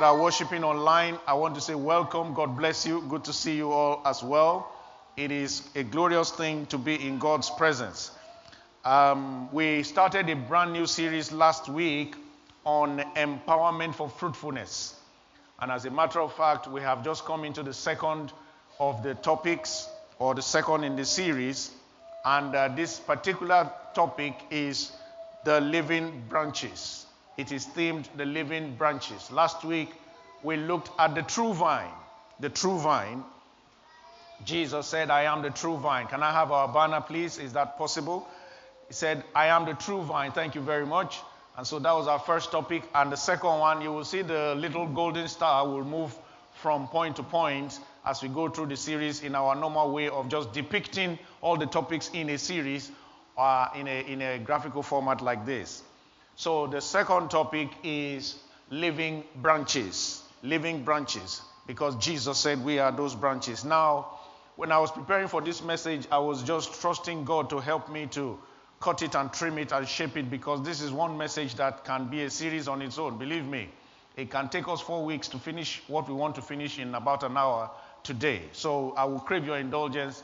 that are worshiping online, I want to say welcome. God bless you. Good to see you all as well. It is a glorious thing to be in God's presence. Um, we started a brand new series last week on empowerment for fruitfulness. And as a matter of fact, we have just come into the second of the topics, or the second in the series. And uh, this particular topic is the living branches. It is themed the living branches. Last week, we looked at the true vine. The true vine. Jesus said, I am the true vine. Can I have our banner, please? Is that possible? He said, I am the true vine. Thank you very much. And so that was our first topic. And the second one, you will see the little golden star will move from point to point as we go through the series in our normal way of just depicting all the topics in a series uh, in, a, in a graphical format like this. So the second topic is living branches. Living branches. Because Jesus said we are those branches. Now, when I was preparing for this message, I was just trusting God to help me to cut it and trim it and shape it because this is one message that can be a series on its own. Believe me, it can take us four weeks to finish what we want to finish in about an hour today. So I will crave your indulgence.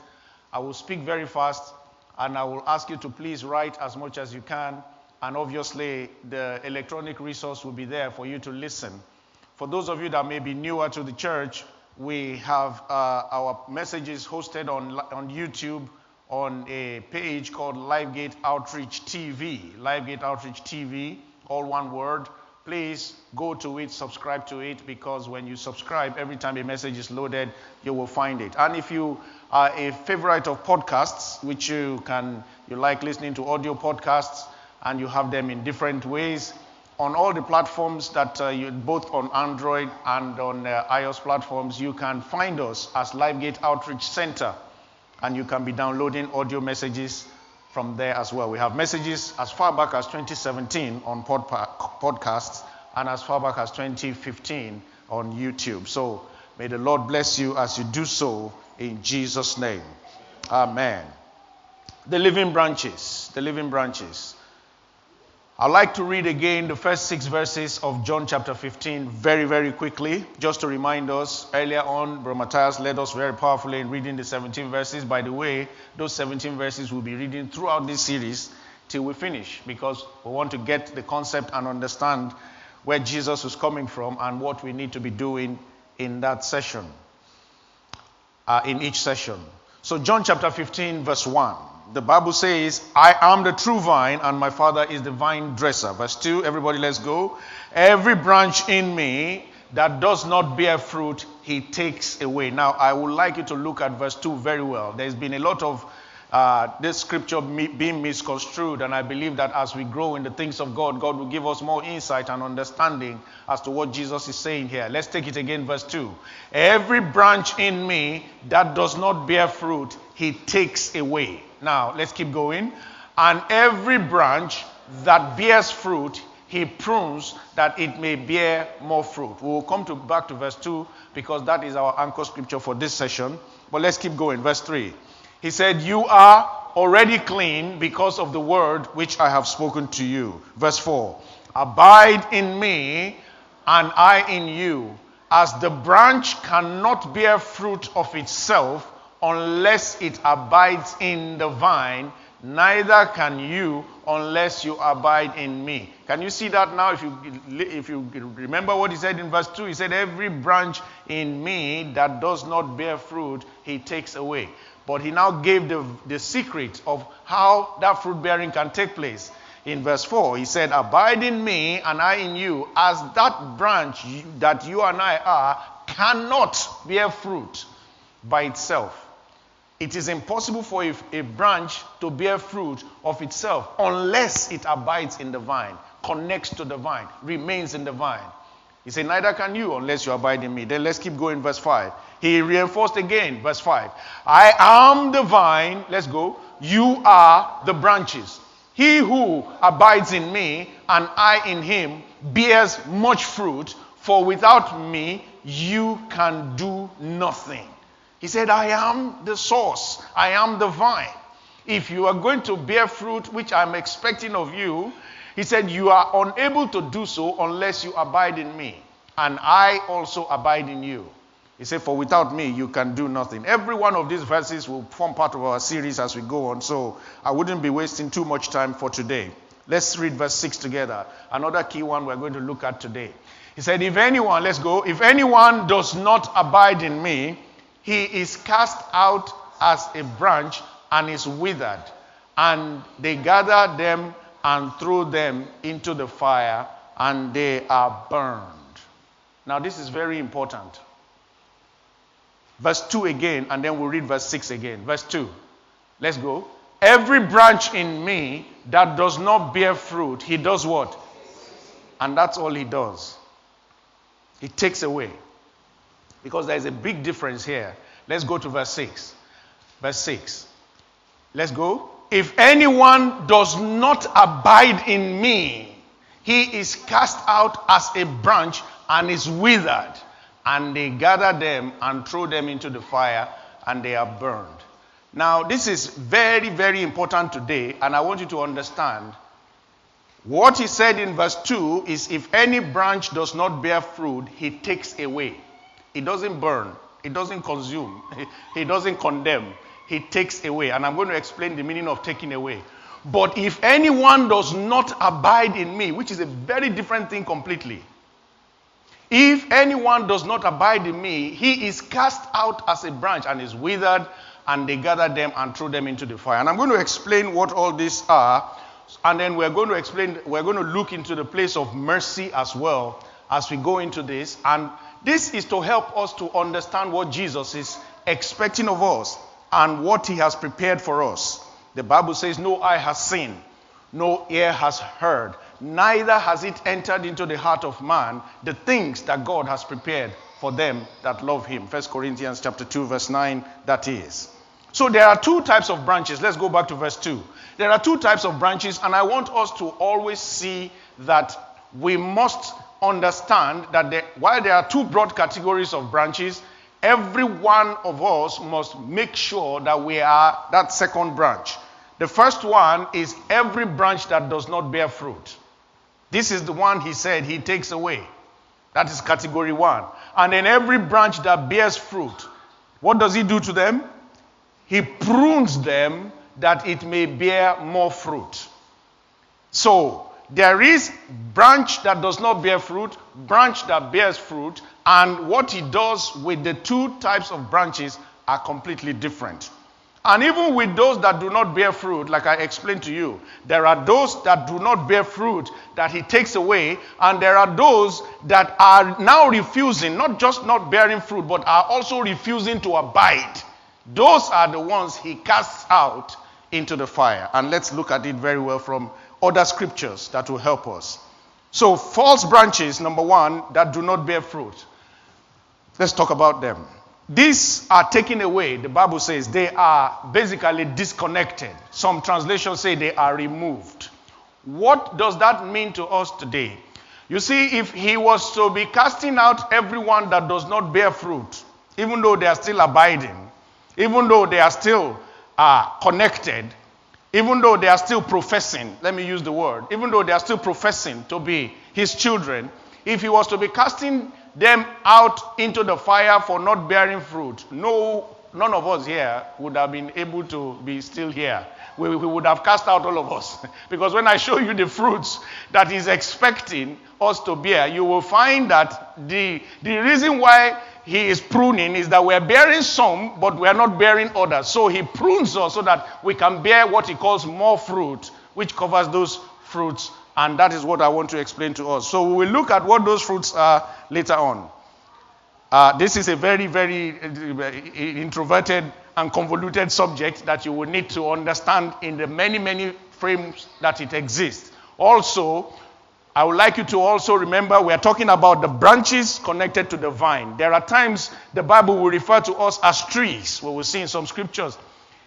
I will speak very fast and I will ask you to please write as much as you can. And obviously, the electronic resource will be there for you to listen. For those of you that may be newer to the church, we have uh, our messages hosted on, on YouTube on a page called Livegate Outreach TV. Livegate Outreach TV, all one word. Please go to it, subscribe to it, because when you subscribe, every time a message is loaded, you will find it. And if you are a favorite of podcasts, which you can, you like listening to audio podcasts, and you have them in different ways, on all the platforms that uh, you, both on Android and on uh, iOS platforms, you can find us as Livegate Outreach Center and you can be downloading audio messages from there as well. We have messages as far back as 2017 on podcasts and as far back as 2015 on YouTube. So may the Lord bless you as you do so in Jesus' name. Amen. The living branches. The living branches. I'd like to read again the first six verses of John chapter 15 very, very quickly, just to remind us. Earlier on, Brother Matthias led us very powerfully in reading the 17 verses. By the way, those 17 verses we'll be reading throughout this series till we finish, because we want to get the concept and understand where Jesus is coming from and what we need to be doing in that session, uh, in each session. So, John chapter 15, verse 1 the Bible says, I am the true vine, and my Father is the vine dresser. Verse 2, everybody, let's go. Every branch in me that does not bear fruit, he takes away. Now, I would like you to look at verse 2 very well. There's been a lot of uh, this scripture being misconstrued, and I believe that as we grow in the things of God, God will give us more insight and understanding as to what Jesus is saying here. Let's take it again, verse 2. Every branch in me that does not bear fruit, he takes away. Now, let's keep going. And every branch that bears fruit, he prunes that it may bear more fruit. We will come to, back to verse 2 because that is our anchor scripture for this session. But let's keep going. Verse 3. He said, You are already clean because of the word which I have spoken to you. Verse 4. Abide in me and I in you. As the branch cannot bear fruit of itself unless it abides in the vine, neither can you unless you abide in me. Can you see that now? If you, if you remember what he said in verse 2, he said, Every branch in me that does not bear fruit, he takes away. But he now gave the, the secret of how that fruit bearing can take place. In verse 4, he said, Abide in me and I in you, as that branch that you and I are cannot bear fruit by itself it is impossible for a, branch to bear fruit of itself unless it abides in the vine, connects to the vine, remains in the vine. He said, Neither can you unless you abide in me. Then let's keep going, verse 5. He reinforced again, verse 5. I am the vine, let's go. You are the branches. He who abides in me and I in him bears much fruit, for without me you can do nothing. He said, I am the source, I am the vine. If you are going to bear fruit, which I'm expecting of you, he said, You are unable to do so unless you abide in me. and I also abide in you. He said, For without me, you can do nothing. Every one of these verses will form part of our series as we go on, so I wouldn't be wasting too much time for today. Let's read verse 6 together. Another key one we're going to look at today. He said, If anyone, let's go, if anyone does not abide in me, he is cast out as a branch and is withered. And they gather them and throw them into the fire, and they are burned. Now, this is very important. Verse 2 again, and then we'll read verse 6 again. Verse 2. Let's go. Every branch in me that does not bear fruit, he does what? And that's all he does. He takes away. Because there is a big difference here. Let's go to verse 6. Verse 6. Let's go. If anyone does not abide in me, he is cast out as a branch and is withered and they gather them and throw them into the fire and they are burned. Now, this is very, very important today, and I want you to understand what he said in verse 2 is if any branch does not bear fruit, he takes away. He doesn't burn, he doesn't consume, he doesn't condemn, he takes away. And I'm going to explain the meaning of taking away. But if anyone does not abide in me, which is a very different thing completely, if anyone does not abide in me, he is cast out as a branch and is withered, and they gather them and throw them into the fire. And I'm going to explain what all these are, and then we're going to explain, we're going to look into the place of mercy as well as we go into this. And this is to help us to understand what Jesus is expecting of us and what he has prepared for us. The Bible says, No eye has seen, no ear has heard, neither has it entered into the heart of man the things that God has prepared for them that love him. 1 Corinthians chapter 2 verse 9 that is. So there are two types of branches. Let's go back to verse 2. There are two types of branches and I want us to always see that we must understand that there, while there are two broad categories of branches, every one of us must make sure that we are that second branch. The first one is every branch that does not bear fruit. This is the one he said he takes away. That is category one. And then every branch that bears fruit, what does he do to them? He prunes them that it may bear more fruit. So, there is branch that does not bear fruit, branch that bears fruit, and what he does with the two types of branches are completely different. And even with those that do not bear fruit, like I explained to you, there are those that do not bear fruit that he takes away, and there are those that are now refusing, not just not bearing fruit, but are also refusing to abide. Those are the ones he casts out into the fire. And let's look at it very well from other scriptures that will help us. So, false branches, number one, that do not bear fruit. Let's talk about them. These are taken away. The Bible says they are basically disconnected. Some translations say they are removed. What does that mean to us today? You see, if he was to be casting out everyone that does not bear fruit, even though they are still abiding, even though they are still uh, connected, even though they are still professing, let me use the word, even though they are still professing to be his children, if he was to be casting them out into the fire for not bearing fruit, no, none of us here would have been able to be still here. We, we would have cast out all of us. because when I show you the fruits that he's expecting us to bear, you will find that the, the reason why he is pruning is that we're bearing some, but we're not bearing others. So he prunes us so that we can bear what he calls more fruit, which covers those fruits and that is what I want to explain to us. So we will look at what those fruits are later on. Uh, this is a very, very uh, introverted and convoluted subject that you will need to understand in the many, many frames that it exists. Also, I would like you to also remember we are talking about the branches connected to the vine. There are times the Bible will refer to us as trees. We will see in some scriptures.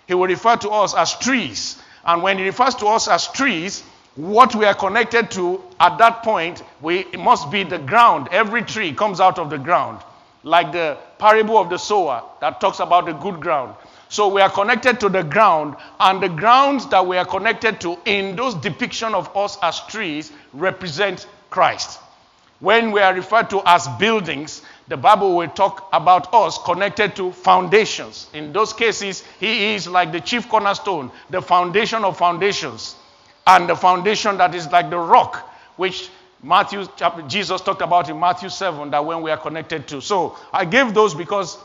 He will refer to us as trees. And when he refers to us as trees, what we are connected to at that point, we, it must be the ground. Every tree comes out of the ground, like the parable of the sower that talks about the good ground. So we are connected to the ground, and the grounds that we are connected to in those depiction of us as trees represent Christ. When we are referred to as buildings, the Bible will talk about us connected to foundations. In those cases, he is like the chief cornerstone, the foundation of foundations, and the foundation that is like the rock, which Matthew Jesus talked about in Matthew 7 that when we are connected to. So I gave those because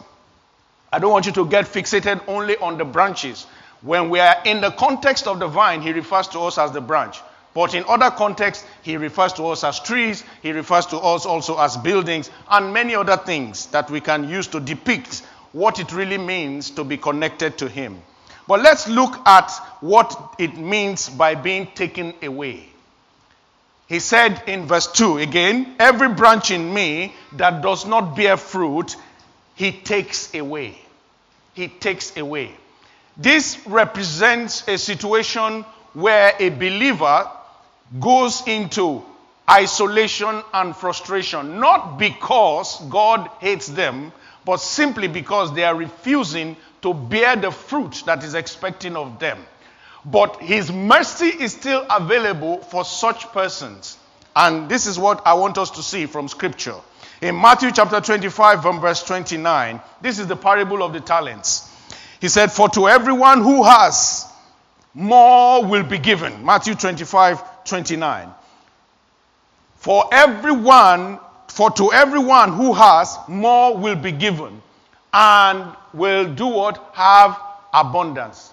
I don't want you to get fixated only on the branches. When we are in the context of the vine, he refers to us as the branch. But in other contexts, he refers to us as trees, he refers to us also as buildings, and many other things that we can use to depict what it really means to be connected to him. But let's look at what it means by being taken away. He said in verse 2 again, Every branch in me that does not bear fruit, he takes away. He takes away. This represents a situation where a believer goes into isolation and frustration, not because God hates them, but simply because they are refusing to bear the fruit that is expecting of them. But His mercy is still available for such persons. And this is what I want us to see from Scripture. In Matthew chapter 25, from verse 29, this is the parable of the talents. He said, For to everyone who has, more will be given. Matthew 25, 29. For everyone, for to everyone who has, more will be given, and will do what? Have abundance.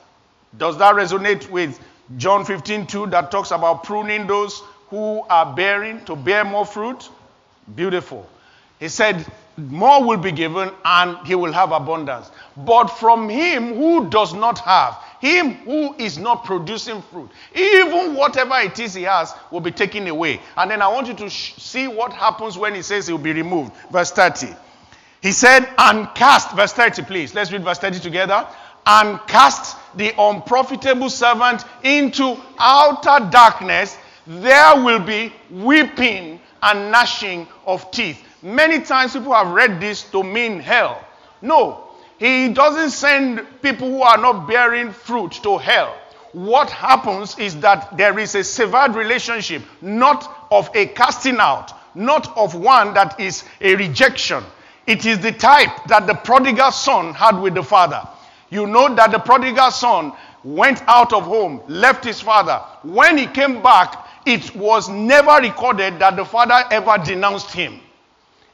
Does that resonate with John 15, 2 that talks about pruning those who are bearing to bear more fruit? Beautiful. He said, More will be given, and he will have abundance. But from him who does not have, him who is not producing fruit, even whatever it is he has, will be taken away. And then I want you to sh- see what happens when he says he will be removed. Verse 30. He said, and cast, verse 30, please. Let's read verse 30 together. And cast the unprofitable servant into outer darkness. There will be weeping and gnashing of teeth. Many times people have read this to mean hell. No, he doesn't send people who are not bearing fruit to hell. What happens is that there is a severed relationship, not of a casting out, not of one that is a rejection. It is the type that the prodigal son had with the father. You know that the prodigal son went out of home, left his father. When he came back, it was never recorded that the father ever denounced him.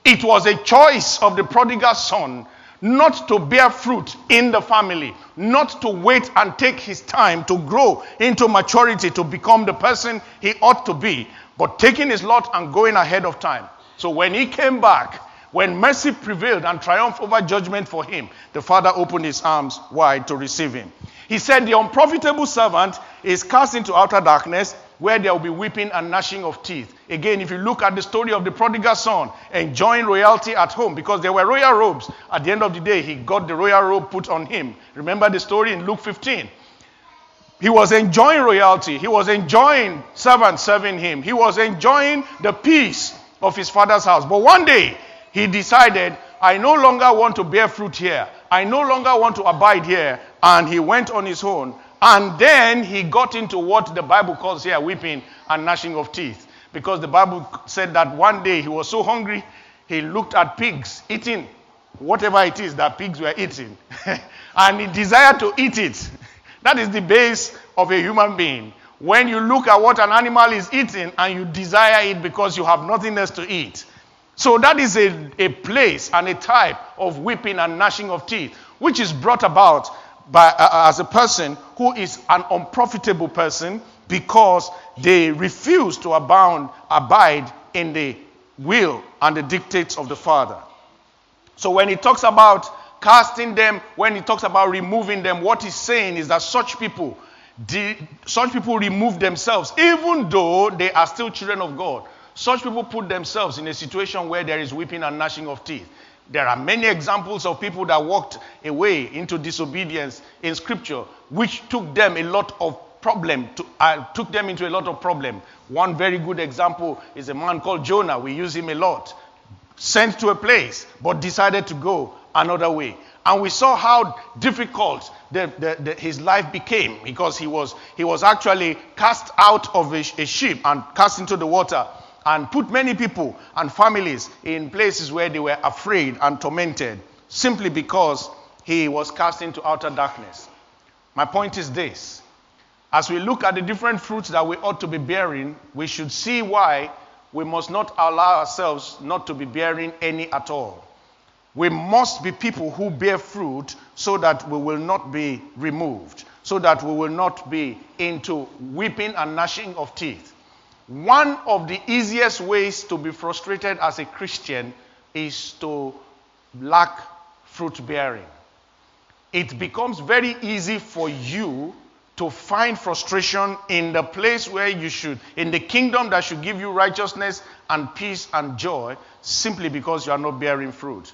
It was a choice of the prodigal son not to bear fruit in the family, not to wait and take his time to grow into maturity to become the person he ought to be, but taking his lot and going ahead of time. So when he came back, when mercy prevailed and triumphed over judgment for him, the father opened his arms wide to receive him. He said, The unprofitable servant is cast into outer darkness where there will be weeping and gnashing of teeth. Again, if you look at the story of the prodigal son enjoying royalty at home, because there were royal robes, at the end of the day, he got the royal robe put on him. Remember the story in Luke 15. He was enjoying royalty, he was enjoying servants serving him, he was enjoying the peace of his father's house. But one day, he decided, I no longer want to bear fruit here. I no longer want to abide here. And he went on his own and then he got into what the Bible calls here weeping and gnashing of teeth. Because the Bible said that one day he was so hungry, he looked at pigs eating whatever it is that pigs were eating. and he desired to eat it. That is the base of a human being. When you look at what an animal is eating and you desire it because you have nothing else to eat. So that is a, a place and a type of weeping and gnashing of teeth, which is brought about by, uh, uh, as a person who is an unprofitable person because they refuse to abound, abide in the will and the dictates of the Father. So when he talks about casting them, when he talks about removing them, what he's saying is that such people, such people remove themselves, even though they are still children of God. Such people put themselves in a situation where there is weeping and gnashing of teeth. There are many examples of people that walked away into disobedience in Scripture, which took them a lot of problem, to, uh, took them into a lot of problem. One very good example is a man called Jonah. We use him a lot. Sent to a place, but decided to go another way. And we saw how difficult the, the, the, his life became because he was, he was actually cast out of a, a ship and cast into the water and put many people and families in places where they were afraid and tormented simply because he was cast into outer darkness. My point is this as we look at the different fruits that we ought to be bearing, we should see why we must not allow ourselves not to be bearing any at all. We must be people who bear fruit so that we will not be removed, so that we will not be into weeping and gnashing of teeth. One of the easiest ways to be frustrated as a Christian is to lack fruit bearing. It becomes very easy for you to find frustration in the place where you should, in the kingdom that should give you righteousness and peace and joy, simply because you are not bearing fruit.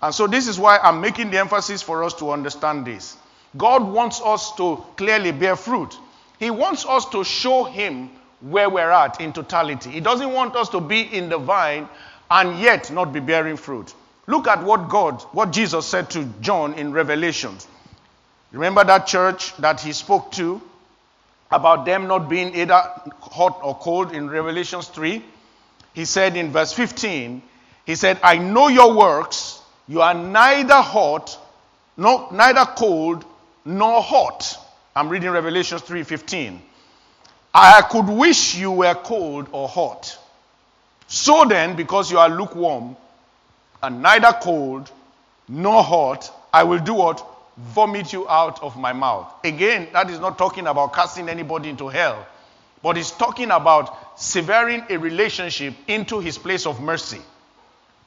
And so, this is why I'm making the emphasis for us to understand this. God wants us to clearly bear fruit. He wants us to show Him where we're at in totality. He doesn't want us to be in the vine and yet not be bearing fruit. Look at what God, what Jesus said to John in Revelations. Remember that church that he spoke to about them not being either hot or cold in Revelations 3? He said in verse 15, he said, I know your works. You are neither hot, no, neither cold, nor hot. I'm reading Revelations 3:15. I could wish you were cold or hot. So then, because you are lukewarm and neither cold nor hot, I will do what? vomit you out of my mouth. Again, that is not talking about casting anybody into hell, but it's talking about severing a relationship into his place of mercy.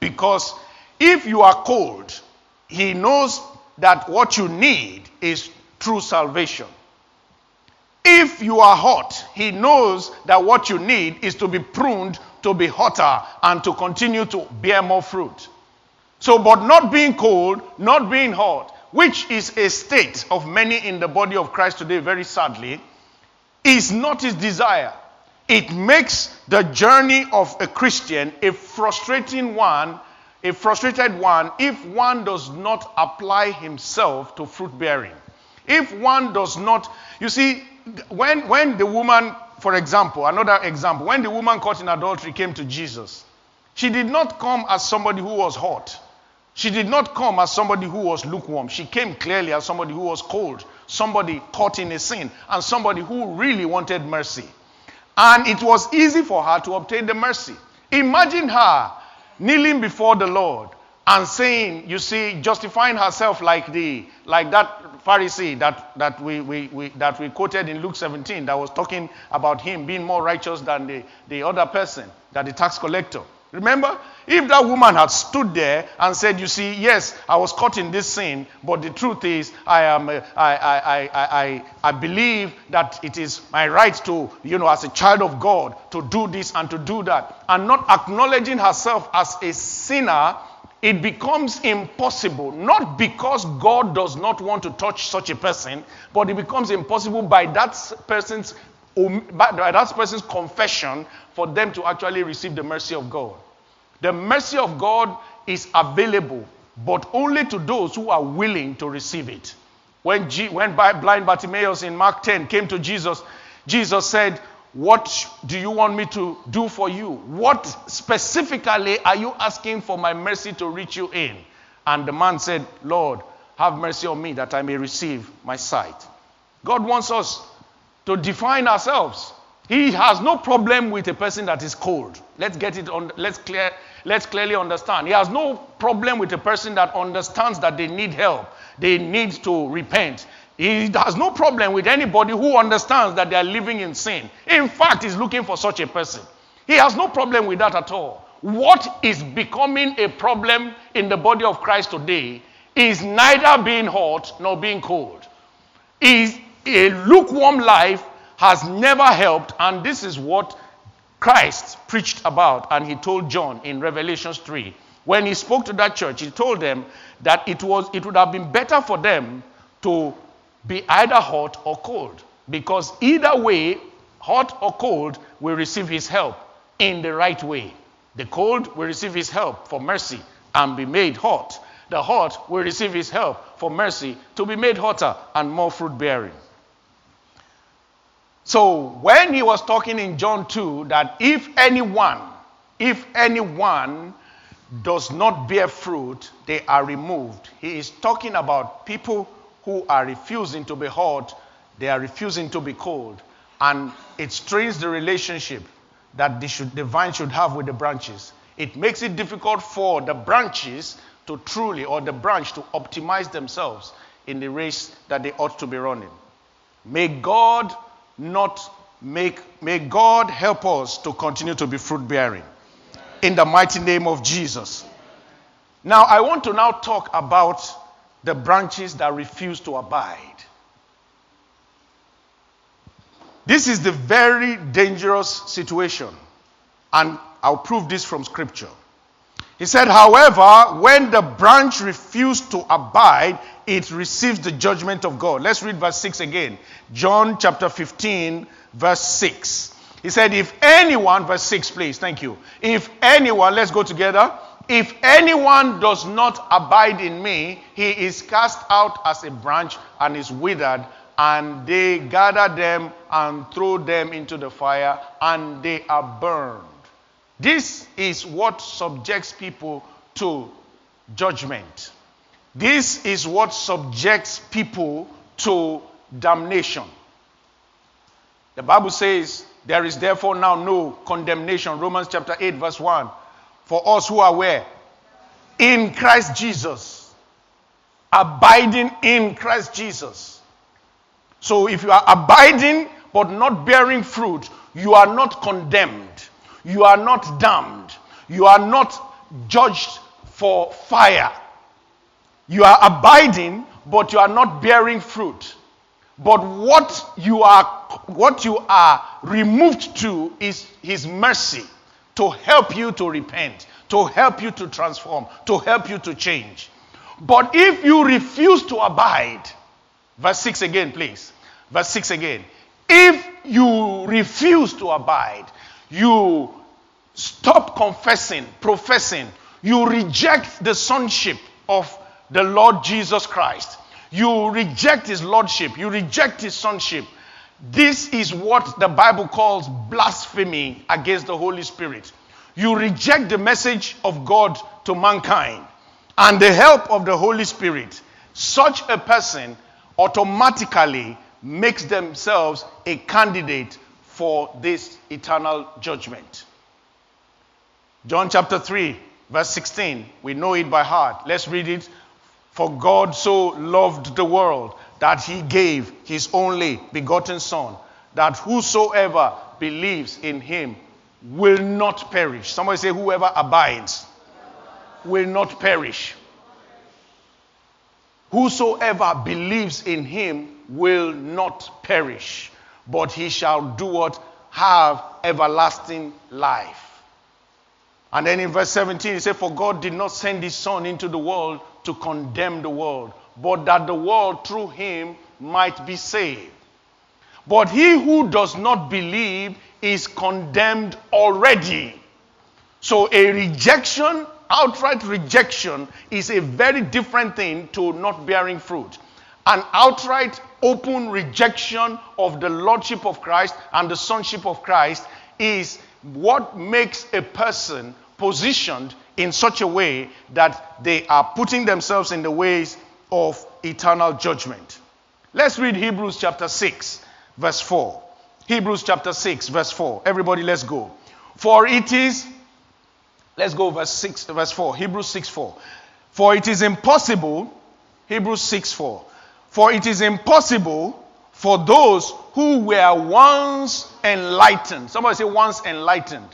Because if you are cold, he knows that what you need is true salvation. If you are hot, he knows that what you need is to be pruned to be hotter and to continue to bear more fruit. So, but not being cold, not being hot, which is a state of many in the body of Christ today, very sadly, is not his desire. It makes the journey of a Christian a frustrating one, a frustrated one, if one does not apply himself to fruit bearing. If one does not, you see, when, when the woman, for example, another example, when the woman caught in adultery came to Jesus, she did not come as somebody who was hot. She did not come as somebody who was lukewarm. She came clearly as somebody who was cold, somebody caught in a sin, and somebody who really wanted mercy. And it was easy for her to obtain the mercy. Imagine her kneeling before the Lord and saying, you see, justifying herself like the like that Pharisee that, that we, we, we that we quoted in Luke 17 that was talking about him being more righteous than the, the other person, that the tax collector. Remember? If that woman had stood there and said, You see, yes, I was caught in this sin, but the truth is, I, am, uh, I, I, I, I, I believe that it is my right to, you know, as a child of God, to do this and to do that, and not acknowledging herself as a sinner, it becomes impossible. Not because God does not want to touch such a person, but it becomes impossible by that person's um, by that person's confession for them to actually receive the mercy of God. The mercy of God is available, but only to those who are willing to receive it. When, G, when blind Bartimaeus in Mark 10 came to Jesus, Jesus said, What do you want me to do for you? What specifically are you asking for my mercy to reach you in? And the man said, Lord, have mercy on me that I may receive my sight. God wants us to define ourselves. He has no problem with a person that is cold. Let's get it on. Let's clear. Let's clearly understand. He has no problem with a person that understands that they need help. They need to repent. He has no problem with anybody who understands that they are living in sin. In fact, he's looking for such a person. He has no problem with that at all. What is becoming a problem in the body of Christ today is neither being hot nor being cold. Is a lukewarm life has never helped, and this is what Christ preached about and he told John in Revelations 3. When he spoke to that church, he told them that it, was, it would have been better for them to be either hot or cold. Because either way, hot or cold, will receive his help in the right way. The cold will receive his help for mercy and be made hot. The hot will receive his help for mercy to be made hotter and more fruit bearing. So when he was talking in John 2 that if anyone if anyone does not bear fruit, they are removed. He is talking about people who are refusing to be hot, they are refusing to be cold. And it strains the relationship that the, should, the vine should have with the branches. It makes it difficult for the branches to truly, or the branch to optimize themselves in the race that they ought to be running. May God not make, may God help us to continue to be fruit bearing. In the mighty name of Jesus. Now, I want to now talk about the branches that refuse to abide. This is the very dangerous situation, and I'll prove this from scripture. He said, however, when the branch refused to abide, it receives the judgment of God. Let's read verse 6 again. John chapter 15, verse 6. He said, If anyone, verse 6, please, thank you. If anyone, let's go together. If anyone does not abide in me, he is cast out as a branch and is withered, and they gather them and throw them into the fire, and they are burned. This is what subjects people to judgment. This is what subjects people to damnation. The Bible says, There is therefore now no condemnation. Romans chapter 8, verse 1. For us who are where? In Christ Jesus. Abiding in Christ Jesus. So if you are abiding but not bearing fruit, you are not condemned. You are not damned. You are not judged for fire. You are abiding, but you are not bearing fruit. But what you are what you are removed to is his mercy to help you to repent, to help you to transform, to help you to change. But if you refuse to abide, verse 6 again, please. Verse 6 again. If you refuse to abide, you stop confessing, professing, you reject the sonship of the Lord Jesus Christ, you reject his lordship, you reject his sonship. This is what the Bible calls blasphemy against the Holy Spirit. You reject the message of God to mankind and the help of the Holy Spirit. Such a person automatically makes themselves a candidate for this eternal judgment. John chapter 3, verse 16. We know it by heart. Let's read it. For God so loved the world that he gave his only begotten Son, that whosoever believes in him will not perish. Somebody say, whoever abides will not perish. Whosoever believes in him will not perish, but he shall do what? Have everlasting life. And then in verse 17, he said, For God did not send his Son into the world to condemn the world, but that the world through him might be saved. But he who does not believe is condemned already. So a rejection, outright rejection, is a very different thing to not bearing fruit. An outright open rejection of the lordship of Christ and the sonship of Christ is what makes a person positioned in such a way that they are putting themselves in the ways of eternal judgment. Let's read Hebrews chapter 6, verse 4. Hebrews chapter 6, verse 4. Everybody, let's go. For it is, let's go, verse 6, verse 4. Hebrews 6, 4. For it is impossible, Hebrews 6, 4. For it is impossible for those who were once enlightened. Somebody say, once enlightened.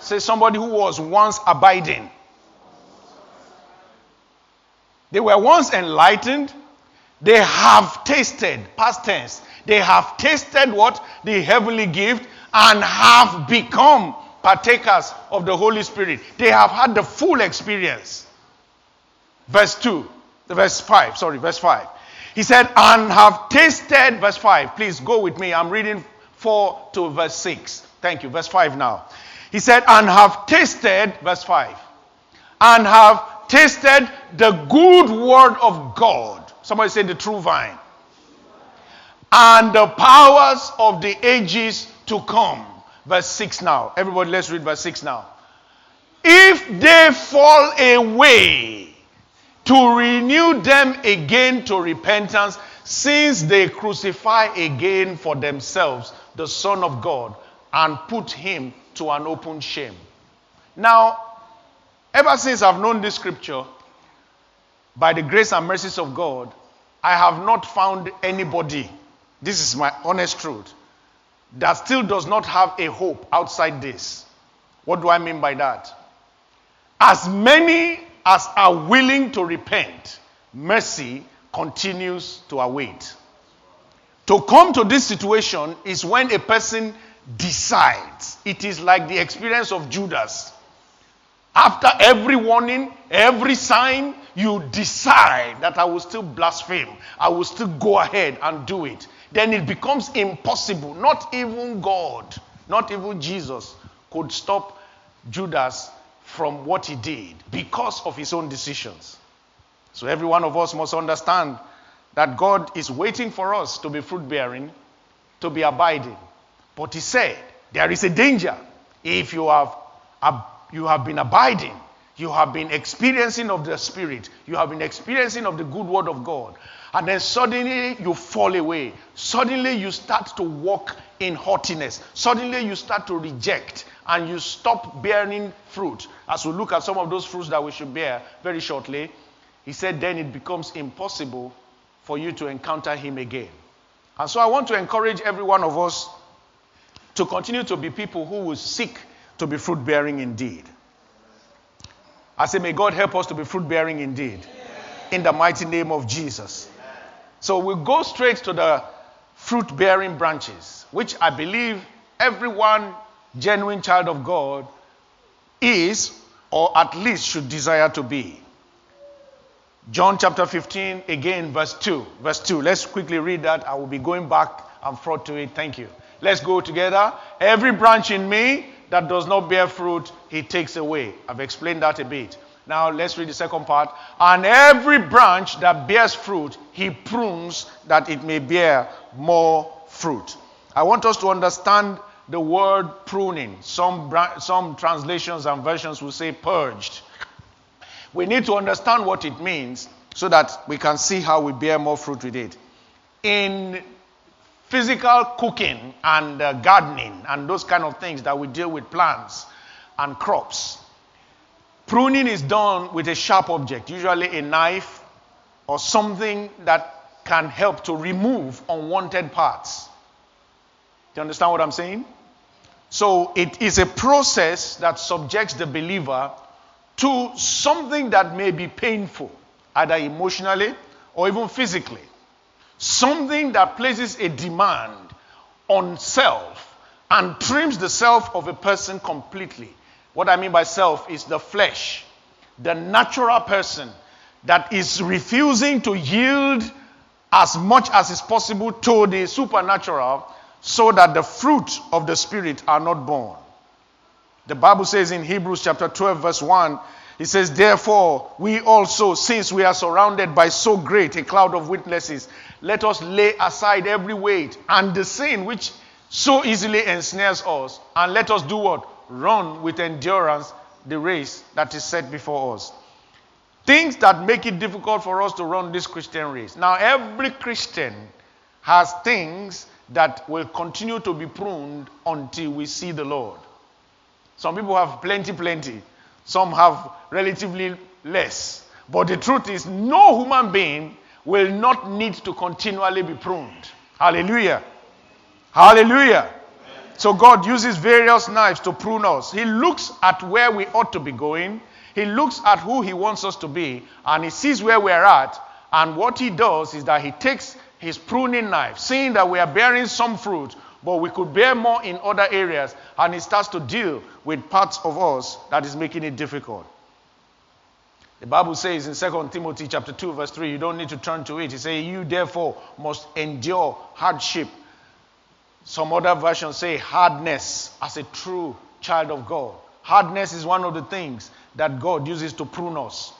Say, somebody who was once abiding. They were once enlightened. They have tasted, past tense, they have tasted what? The heavenly gift and have become partakers of the Holy Spirit. They have had the full experience. Verse 2, verse 5, sorry, verse 5. He said, and have tasted, verse 5. Please go with me. I'm reading 4 to verse 6. Thank you. Verse 5 now. He said, and have tasted, verse 5, and have tasted the good word of God. Somebody say the true vine and the powers of the ages to come. Verse 6 now. Everybody, let's read verse 6 now. if they fall away, to renew them again to repentance, since they crucify again for themselves the Son of God and put him to an open shame. Now, ever since I've known this scripture, by the grace and mercies of God, I have not found anybody, this is my honest truth, that still does not have a hope outside this. What do I mean by that? As many as are willing to repent, mercy continues to await. To come to this situation is when a person decides. It is like the experience of Judas. After every warning, every sign, you decide that I will still blaspheme. I will still go ahead and do it. Then it becomes impossible. Not even God, not even Jesus could stop Judas from what he did because of his own decisions. So every one of us must understand that God is waiting for us to be fruit bearing, to be abiding. But he said, there is a danger if you have, you have been abiding, you have been experiencing of the Spirit, you have been experiencing of the good word of God, and then suddenly you fall away. Suddenly you start to walk in haughtiness. Suddenly you start to reject and you stop bearing fruit. As we look at some of those fruits that we should bear very shortly, he said, then it becomes impossible for you to encounter him again. And so I want to encourage every one of us to continue to be people who will seek to be fruit bearing indeed. I say, may God help us to be fruit bearing indeed. In the mighty name of Jesus. So we'll go straight to the fruit bearing branches, which I believe everyone genuine child of God is, or at least should desire to be. John chapter 15, again, verse 2. Verse 2. Let's quickly read that. I will be going back and forth to it. Thank you. Let's go together. Every branch in me that does not bear fruit, he takes away. I've explained that a bit. Now let's read the second part. And every branch that bears fruit, he prunes that it may bear more fruit. I want us to understand the word pruning. Some, some translations and versions will say purged. We need to understand what it means so that we can see how we bear more fruit with it. In physical cooking and uh, gardening and those kind of things that we deal with plants and crops, pruning is done with a sharp object, usually a knife or something that can help to remove unwanted parts. Do you understand what I'm saying? So it is a process that subjects the believer to something that may be painful, either emotionally or even physically. Something that places a demand on self and trims the self of a person completely. What I mean by self is the flesh, the natural person that is refusing to yield as much as is possible to the supernatural so that the fruit of the Spirit are not borne. The Bible says in Hebrews chapter 12, verse 1, it says, Therefore, we also, since we are surrounded by so great a cloud of witnesses, let us lay aside every weight and the sin which so easily ensnares us, and let us do what? Run with endurance the race that is set before us. Things that make it difficult for us to run this Christian race. Now, every Christian has things that will continue to be pruned until we see the Lord. Some people have plenty, plenty. Some have relatively less. But the truth is, no human being will not need to continually be pruned. Hallelujah. Hallelujah. So God uses various knives to prune us. He looks at where we ought to be going. He looks at who he wants us to be and he sees where we're at. And what he does is that he takes his pruning knife, seeing that we are bearing some fruit, but we could bear more in other areas, and it starts to deal with parts of us that is making it difficult. The Bible says in 2 Timothy chapter 2, verse 3, you don't need to turn to it. It says, You therefore must endure hardship. Some other versions say hardness as a true child of God. Hardness is one of the things that God uses to prune us.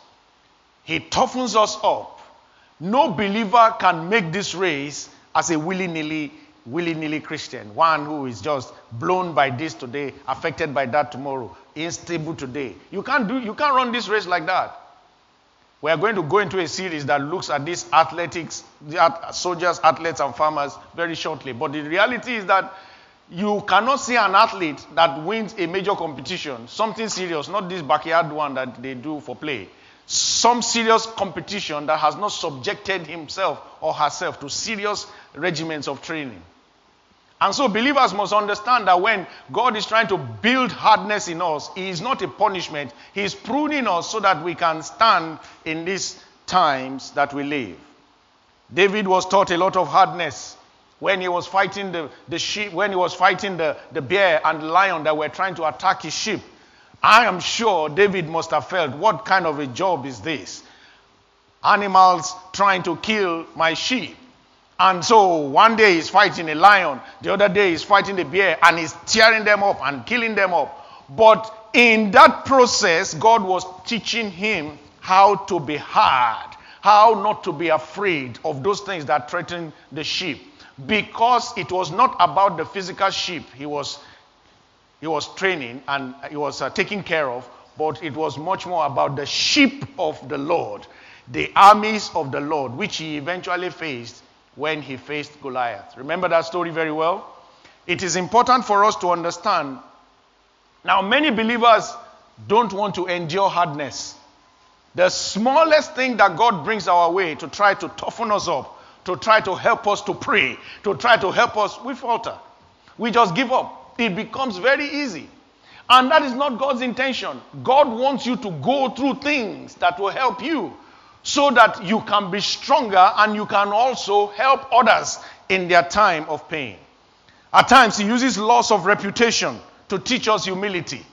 He toughens us up. No believer can make this race as a willy nilly willy nilly Christian, one who is just blown by this today, affected by that tomorrow, unstable today. You can't, do, you can't run this race like that. We are going to go into a series that looks at these athletics, soldiers, athletes, and farmers very shortly. But the reality is that you cannot see an athlete that wins a major competition, something serious, not this backyard one that they do for play. Some serious competition that has not subjected himself or herself to serious regiments of training. And so believers must understand that when God is trying to build hardness in us, He is not a punishment. He is pruning us so that we can stand in these times that we live. David was taught a lot of hardness when he was fighting the, the sheep, when he was fighting the, the bear and the lion that were trying to attack his sheep. I am sure David must have felt, what kind of a job is this? Animals trying to kill my sheep. And so one day he's fighting a lion, the other day he's fighting the bear, and he's tearing them up and killing them up. But in that process, God was teaching him how to be hard, how not to be afraid of those things that threaten the sheep. Because it was not about the physical sheep he was, he was training and he was uh, taking care of, but it was much more about the sheep of the Lord, the armies of the Lord, which he eventually faced when he faced Goliath. Remember that story very well? It is important for us to understand. Now, many believers don't want to endure hardness. The smallest thing that God brings our way to try to toughen us up, to try to help us to pray, to try to help us, we falter. We just give up. It becomes very easy. And that is not God's intention. God wants you to go through things that will help you so that you can be stronger and you can also help others in their time of pain. At times, he uses loss of reputation to teach us humility.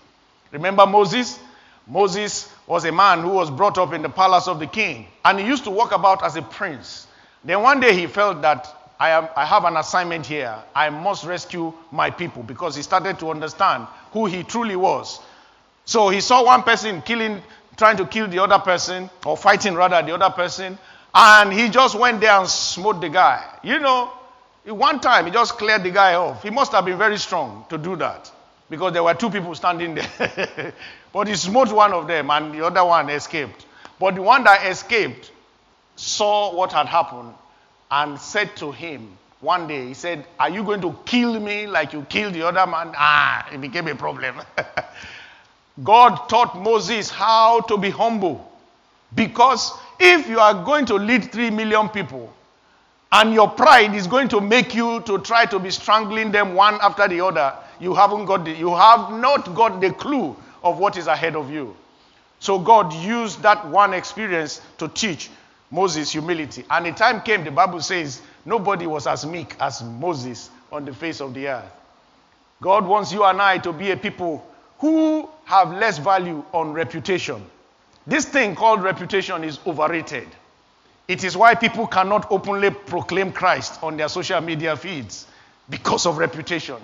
Remember Moses? Moses was a man who was brought up in the palace of the king, and he used to walk about as a prince. Then one day he felt that I, am, I have an assignment here. I must rescue my people because he started to understand who he truly was. So he saw one person killing trying to kill the other person, or fighting rather the other person, and he just went there and smote the guy. You know, one time he just cleared the guy off. He must have been very strong to do that because there were two people standing there. but he smote one of them and the other one escaped. But the one that escaped saw what had happened and said to him one day, he said, Are you going to kill me like you killed the other man? Ah, it became a problem. God taught Moses how to be humble. Because if you are going to lead 3 million people and your pride is going to make you to try to be strangling them one after the other, you haven't got the, you have not got the clue of what is ahead of you. So God used that one experience to teach Moses humility. And the time came, the Bible says, nobody was as meek as Moses on the face of the earth. God wants you and I to be a people who have less value on reputation. This thing called reputation is overrated. It is why people cannot openly proclaim Christ on their social media feeds because of reputation.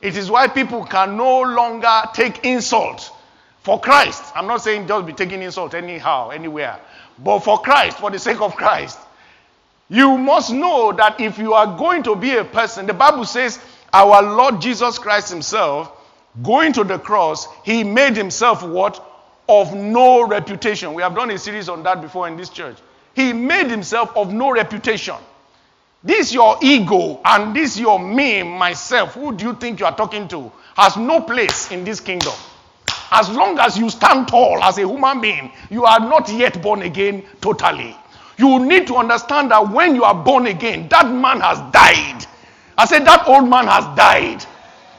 It is why people can no longer take insult for Christ. I'm not saying just be taking insult anyhow, anywhere, but for Christ, for the sake of Christ. You must know that if you are going to be a person, the Bible says our Lord Jesus Christ Himself Going to the cross, he made himself what? Of no reputation. We have done a series on that before in this church. He made himself of no reputation. This your ego and this your me, myself, who do you think you are talking to, has no place in this kingdom. As long as you stand tall as a human being, you are not yet born again totally. You need to understand that when you are born again, that man has died. I said that old man has died.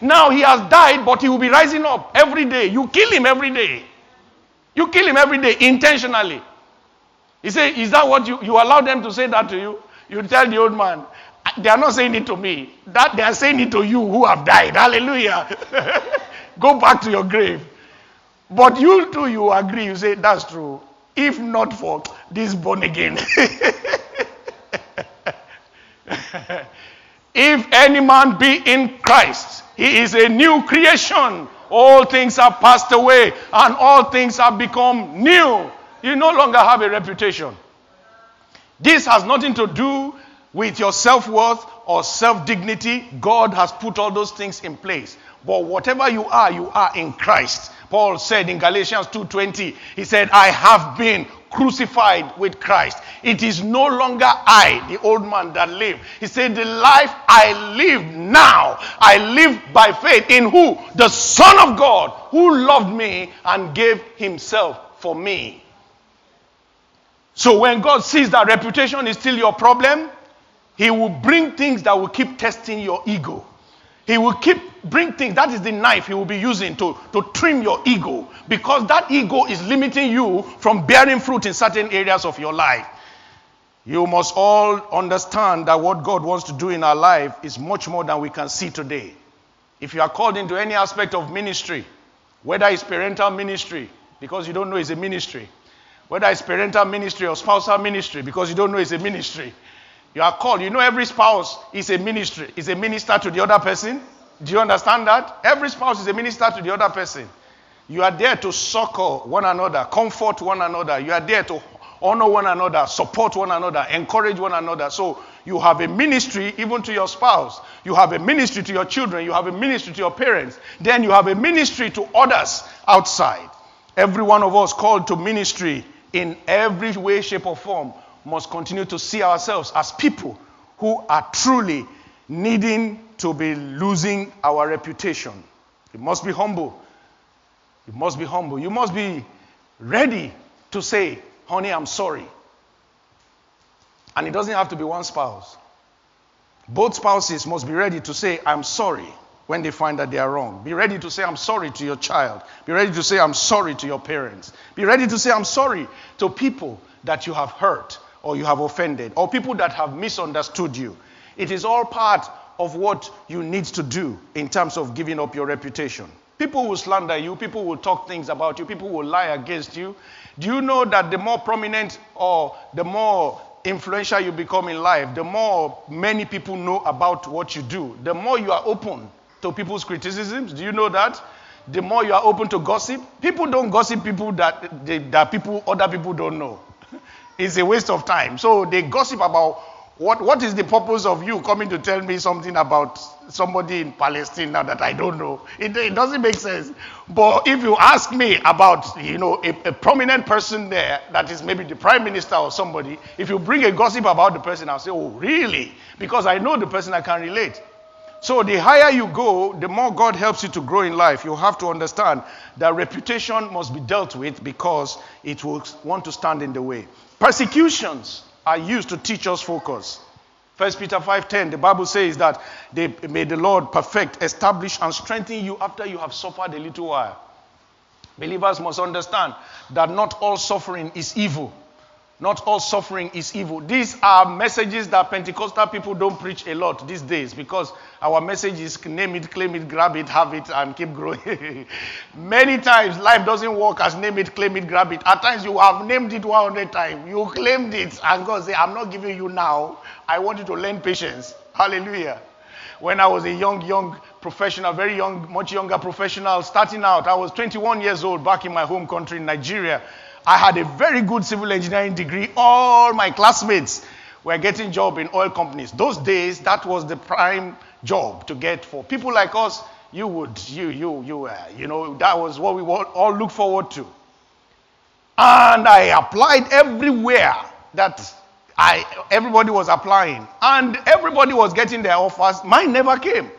Now he has died, but he will be rising up every day. You kill him every day. You kill him every day intentionally. He said, Is that what you, you allow them to say that to you? You tell the old man, They are not saying it to me. That they are saying it to you who have died. Hallelujah. Go back to your grave. But you too, you agree. You say, That's true. If not for this born again. if any man be in Christ, he is a new creation. All things have passed away and all things have become new. You no longer have a reputation. This has nothing to do with your self worth or self dignity. God has put all those things in place. But whatever you are, you are in Christ. Paul said in Galatians 2:20, he said, "I have been crucified with Christ. It is no longer I, the old man, that live." He said, "The life I live now, I live by faith in who? The Son of God, who loved me and gave himself for me." So when God sees that reputation is still your problem, he will bring things that will keep testing your ego. He will keep bring things. That is the knife he will be using to, to trim your ego. Because that ego is limiting you from bearing fruit in certain areas of your life. You must all understand that what God wants to do in our life is much more than we can see today. If you are called into any aspect of ministry, whether it's parental ministry, because you don't know it's a ministry, whether it's parental ministry or spousal ministry, because you don't know it's a ministry, you are called. You know, every spouse is a ministry, is a minister to the other person. Do you understand that? Every spouse is a minister to the other person. You are there to succor one another, comfort one another. You are there to honor one another, support one another, encourage one another. So you have a ministry even to your spouse. You have a ministry to your children. You have a ministry to your parents. Then you have a ministry to others outside. Every one of us called to ministry in every way, shape, or form must continue to see ourselves as people who are truly needing to be losing our reputation. You must be humble. You must be humble. You must be ready to say, honey, I'm sorry. And it doesn't have to be one spouse. Both spouses must be ready to say, I'm sorry when they find that they are wrong. Be ready to say, I'm sorry to your child. Be ready to say, I'm sorry to your parents. Be ready to say, I'm sorry to people that you have hurt or you have offended, or people that have misunderstood you. It is all part of what you need to do in terms of giving up your reputation. People will slander you, people will talk things about you, people will lie against you. Do you know that the more prominent or the more influential you become in life, the more many people know about what you do, the more you are open to people's criticisms? Do you know that? The more you are open to gossip, people don't gossip people that, that people other people don't know. It's a waste of time. So they gossip about what, what is the purpose of you coming to tell me something about somebody in Palestine now that I don't know? It, it doesn't make sense. But if you ask me about, you know, a, a, prominent person there that is maybe the prime minister or somebody, if you bring a gossip about the person, I'll say, oh, really? Because I know the person I can relate. So the higher you go, the more God helps you to grow in life. You have to understand that reputation must be dealt with because it will want to stand in the way. Persecutions are used to teach us focus. 1 Peter 5:10, the Bible says that they may the Lord perfect, establish, and strengthen you after you have suffered a little while. Believers must understand that not all suffering is evil. Not all suffering is evil. These are messages that Pentecostal people don't preach a lot these days because our message is name it, claim it, grab it, have it, and keep growing. Many times life doesn't work as name it, claim it, grab it. At times you have named it 100 times. You claimed it, and God say, I'm not giving you now. I want you to learn patience. Hallelujah. When I was a young, young professional, very young, much younger professional, starting out, I was 21 years old back in my home country, Nigeria. I had a very good civil engineering degree. All my classmates were getting job in oil companies. Those days, that was the prime job to get for people like us. You would, you, you, you, uh, you know, that was what we all look forward to. And I applied everywhere that I, everybody was applying, and everybody was getting their offers. Mine never came.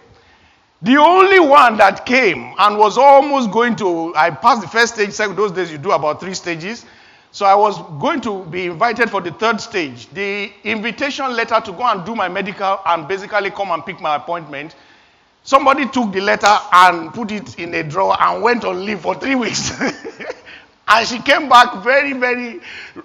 The only one that came and was almost going to, I passed the first stage. Those days you do about three stages. So I was going to be invited for the third stage. The invitation letter to go and do my medical and basically come and pick my appointment. Somebody took the letter and put it in a drawer and went on leave for three weeks. And she came back very, very,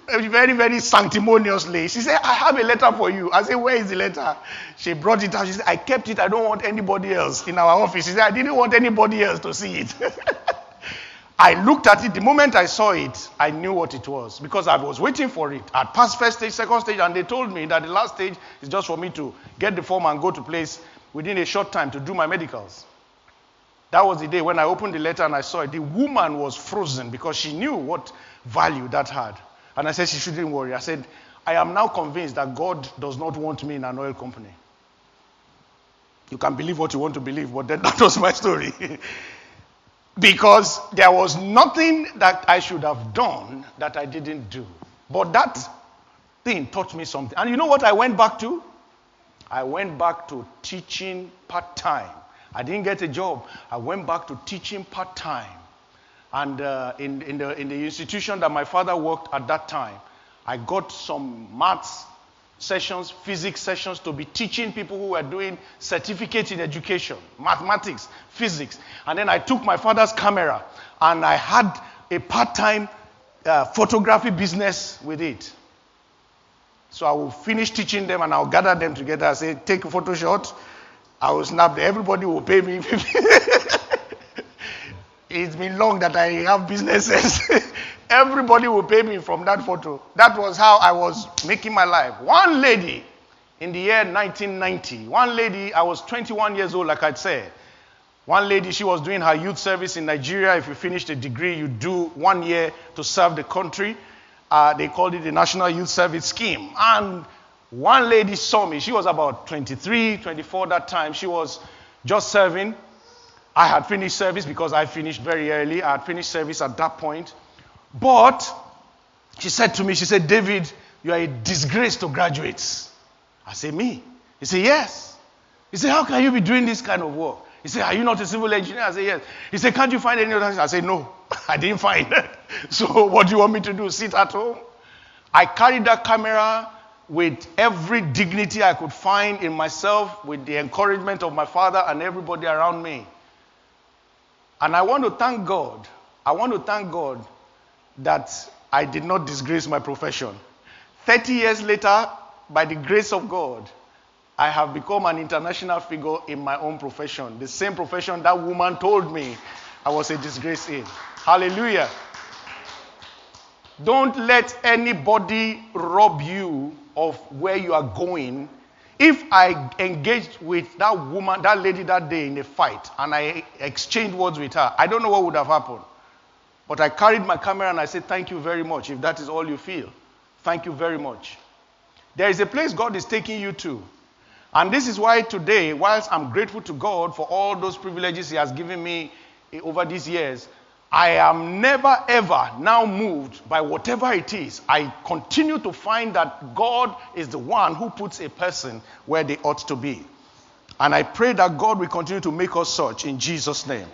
very, very sanctimoniously. She said, I have a letter for you. I said, Where is the letter? She brought it out. She said, I kept it. I don't want anybody else in our office. She said, I didn't want anybody else to see it. I looked at it. The moment I saw it, I knew what it was because I was waiting for it. I'd passed first stage, second stage, and they told me that the last stage is just for me to get the form and go to place within a short time to do my medicals. That was the day when I opened the letter and I saw it. The woman was frozen because she knew what value that had. And I said she shouldn't worry. I said, I am now convinced that God does not want me in an oil company. You can believe what you want to believe, but then that was my story. because there was nothing that I should have done that I didn't do. But that thing taught me something. And you know what I went back to? I went back to teaching part time. I didn't get a job. I went back to teaching part time. And uh, in, in, the, in the institution that my father worked at that time, I got some maths sessions, physics sessions to be teaching people who were doing certificate in education, mathematics, physics. And then I took my father's camera and I had a part time uh, photography business with it. So I will finish teaching them and I'll gather them together and say, take a photo shot. I will snap them. Everybody will pay me. it's been long that I have businesses. Everybody will pay me from that photo. That was how I was making my life. One lady in the year 1990, one lady, I was 21 years old, like I said. One lady, she was doing her youth service in Nigeria. If you finished a degree, you do one year to serve the country. Uh, they called it the National Youth Service Scheme. And one lady saw me. She was about 23, 24 that time. She was just serving. I had finished service because I finished very early. I had finished service at that point. But she said to me, she said, David, you are a disgrace to graduates. I said, Me? He said, Yes. He said, How can you be doing this kind of work? He said, Are you not a civil engineer? I said, Yes. He said, Can't you find any other? I said, No, I didn't find so what do you want me to do? Sit at home? I carried that camera with every dignity I could find in myself, with the encouragement of my father and everybody around me. And I want to thank God. I want to thank God that I did not disgrace my profession. 30 years later, by the grace of God, I have become an international figure in my own profession. The same profession that woman told me I was a disgrace in. Hallelujah. Don't let anybody rob you of where you are going. If I engaged with that woman, that lady that day in a fight, and I exchanged words with her, I don't know what would have happened. But I carried my camera and I said, Thank you very much, if that is all you feel. Thank you very much. There is a place God is taking you to. And this is why today, whilst I'm grateful to God for all those privileges He has given me over these years, I am never ever now moved by whatever it is. I continue to find that God is the one who puts a person where they ought to be. And I pray that God will continue to make us such in Jesus' name.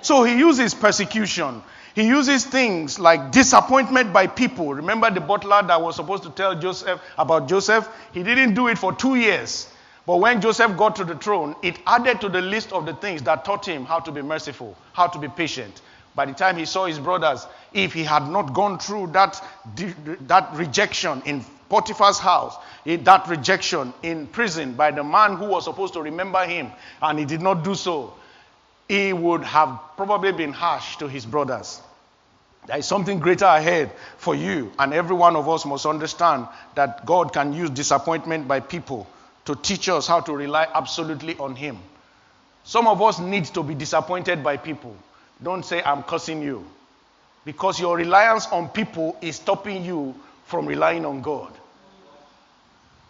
So he uses persecution, he uses things like disappointment by people. Remember the butler that was supposed to tell Joseph about Joseph? He didn't do it for two years. But when Joseph got to the throne, it added to the list of the things that taught him how to be merciful, how to be patient. By the time he saw his brothers, if he had not gone through that, that rejection in Potiphar's house, that rejection in prison by the man who was supposed to remember him, and he did not do so, he would have probably been harsh to his brothers. There is something greater ahead for you, and every one of us must understand that God can use disappointment by people to teach us how to rely absolutely on Him. Some of us need to be disappointed by people. Don't say, I'm cursing you. Because your reliance on people is stopping you from relying on God.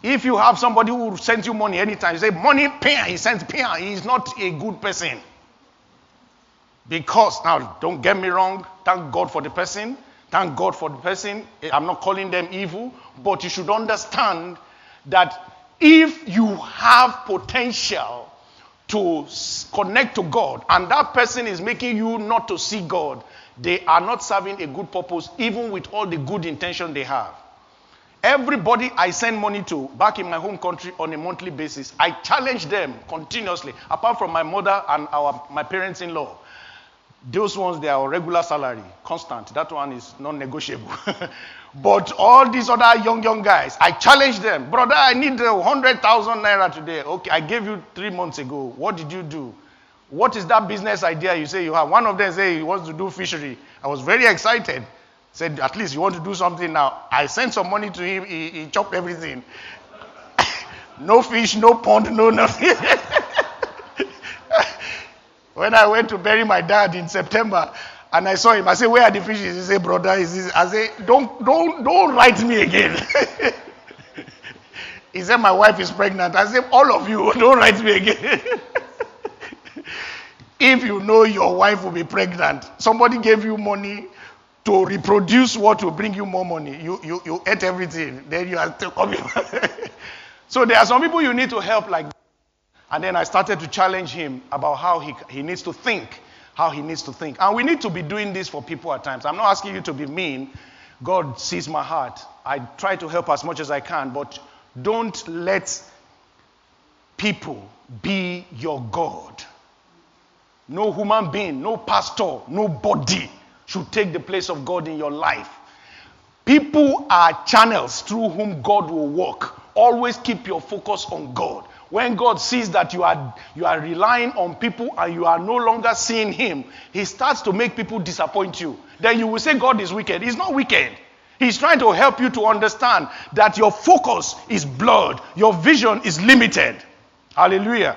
If you have somebody who sends you money anytime, you say, Money, pay, he sends pay, he is not a good person. Because, now, don't get me wrong, thank God for the person. Thank God for the person. Eh, I'm not calling them evil, but you should understand that if you have potential to connect to God and that person is making you not to see God, they are not serving a good purpose, even with all the good intention they have. Everybody I send money to back in my home country on a monthly basis, I challenge them continuously, apart from my mother and our, my parents in law. Those ones, they are regular salary, constant. That one is non negotiable. but all these other young, young guys, I challenge them. Brother, I need 100,000 naira today. Okay, I gave you three months ago. What did you do? What is that business idea you say you have? One of them say he wants to do fishery. I was very excited. Said, at least you want to do something now. I sent some money to him. He, he chopped everything. no fish, no pond, no nothing. When I went to bury my dad in September, and I saw him, I said, "Where are the fishes?" He said, "Brother, is this?" I said, "Don't, don't, don't write me again." he said, "My wife is pregnant." I said, "All of you, don't write me again." if you know your wife will be pregnant, somebody gave you money to reproduce what will bring you more money. You, you, you ate everything, then you are still coming. so there are some people you need to help like that. And then I started to challenge him about how he, he needs to think, how he needs to think. And we need to be doing this for people at times. I'm not asking you to be mean. God sees my heart. I try to help as much as I can, but don't let people be your God. No human being, no pastor, nobody should take the place of God in your life. People are channels through whom God will work. Always keep your focus on God. When God sees that you are, you are relying on people and you are no longer seeing Him, He starts to make people disappoint you. Then you will say God is wicked. He's not wicked. He's trying to help you to understand that your focus is blurred, your vision is limited. Hallelujah.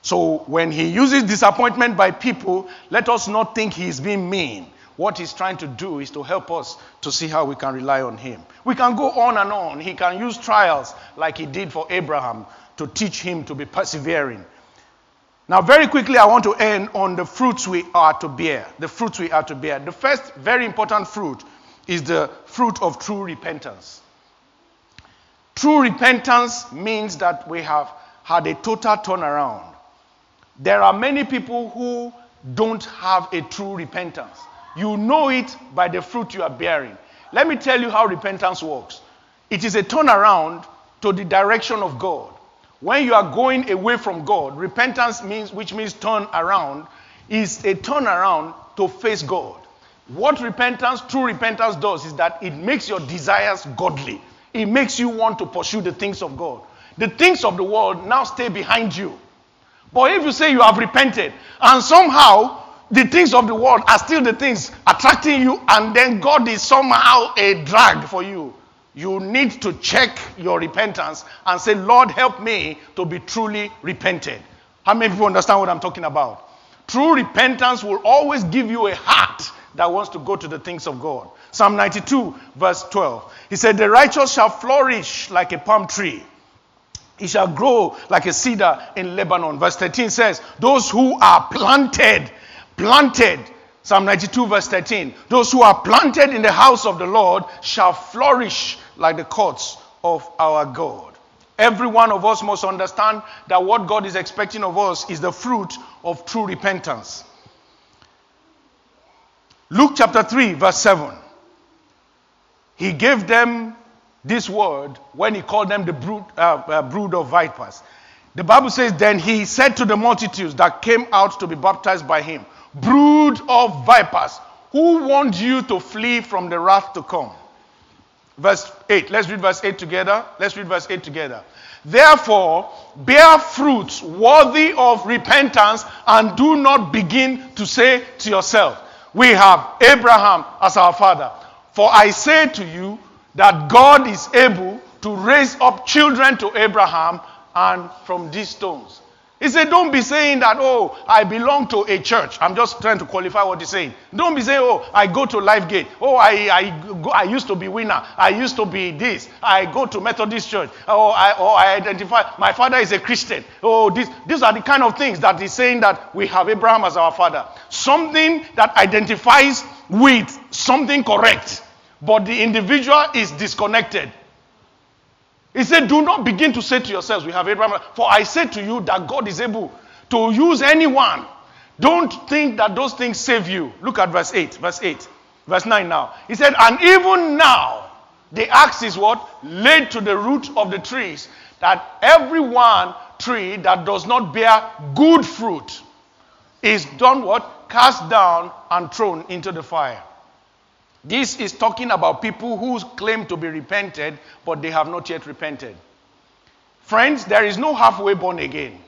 So when he uses disappointment by people, let us not think he's being mean. What he's trying to do is to help us to see how we can rely on him. We can go on and on. He can use trials like he did for Abraham to teach him to be persevering. Now, very quickly, I want to end on the fruits we are to bear. The fruits we are to bear. The first very important fruit is the fruit of true repentance. True repentance means that we have had a total turnaround. There are many people who don't have a true repentance. You know it by the fruit you are bearing. Let me tell you how repentance works it is a turnaround to the direction of God. When you are going away from God, repentance means, which means turn around, is a turnaround to face God. What repentance, true repentance does is that it makes your desires godly. It makes you want to pursue the things of God. The things of the world now stay behind you. But if you say you have repented and somehow the things of the world are still the things attracting you, and then God is somehow a drag for you. You need to check your repentance and say, Lord, help me to be truly repented. How many people understand what I'm talking about? True repentance will always give you a heart that wants to go to the things of God. Psalm 92, verse 12. He said, The righteous shall flourish like a palm tree. He shall grow like a cedar in Lebanon. Verse 13 says, Those who are planted planted. Psalm 92, verse 13. Those who are planted in the house of the Lord shall flourish like the courts of our God. Every one of us must understand that what God is expecting of us is the fruit of true repentance. Luke chapter 3, verse 7. He gave them this word when he called them the brood, uh, uh, brood of vipers. The Bible says, Then he said to the multitudes that came out to be baptized by him, brood of vipers, who warned you to flee from the wrath to come? Verse 8. Let's read verse 8 together. Let's read verse 8 together. Therefore, bear fruits worthy of repentance and do not begin to say to yourself, We have Abraham as our father. For I say to you that God is able to raise up children to Abraham and from these stones. He said, Don't be saying that, oh, I belong to a church. I'm just trying to qualify what he's saying. Don't be saying, oh, I go to Life Gate. Oh, I, I, go, I used to be winner. I used to be this. I go to Methodist church. Oh, I, oh, I identify. My father is a Christian. Oh, this, these are the kind of things that he's saying that we have Abraham as our father. Something that identifies with something correct, but the individual is disconnected. He said, Do not begin to say to yourselves, We have Abraham. For I say to you that God is able to use anyone. Don't think that those things save you. Look at verse 8. Verse 8. Verse 9 now. He said, And even now, the axe is what? Laid to the root of the trees, that every one tree that does not bear good fruit is done what? Cast down and thrown into the fire. This is talking about people who claim to be repented, but they have not yet repented. Friends, there is no halfway born again.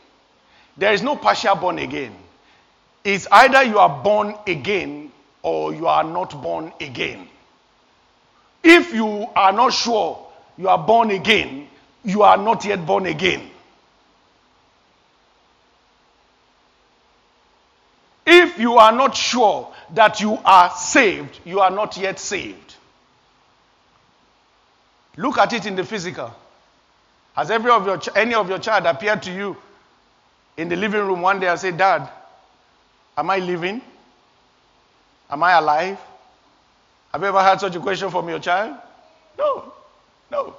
There is no partial born again. It's either you are born again or you are not born again. If you are not sure you are born again, you are not yet born again. If you are not sure that you are saved, you are not yet saved. Look at it in the physical. Has every of your any of your child appeared to you in the living room one day and said, Dad, am I living? Am I alive? Have you ever had such a question from your child? No. No.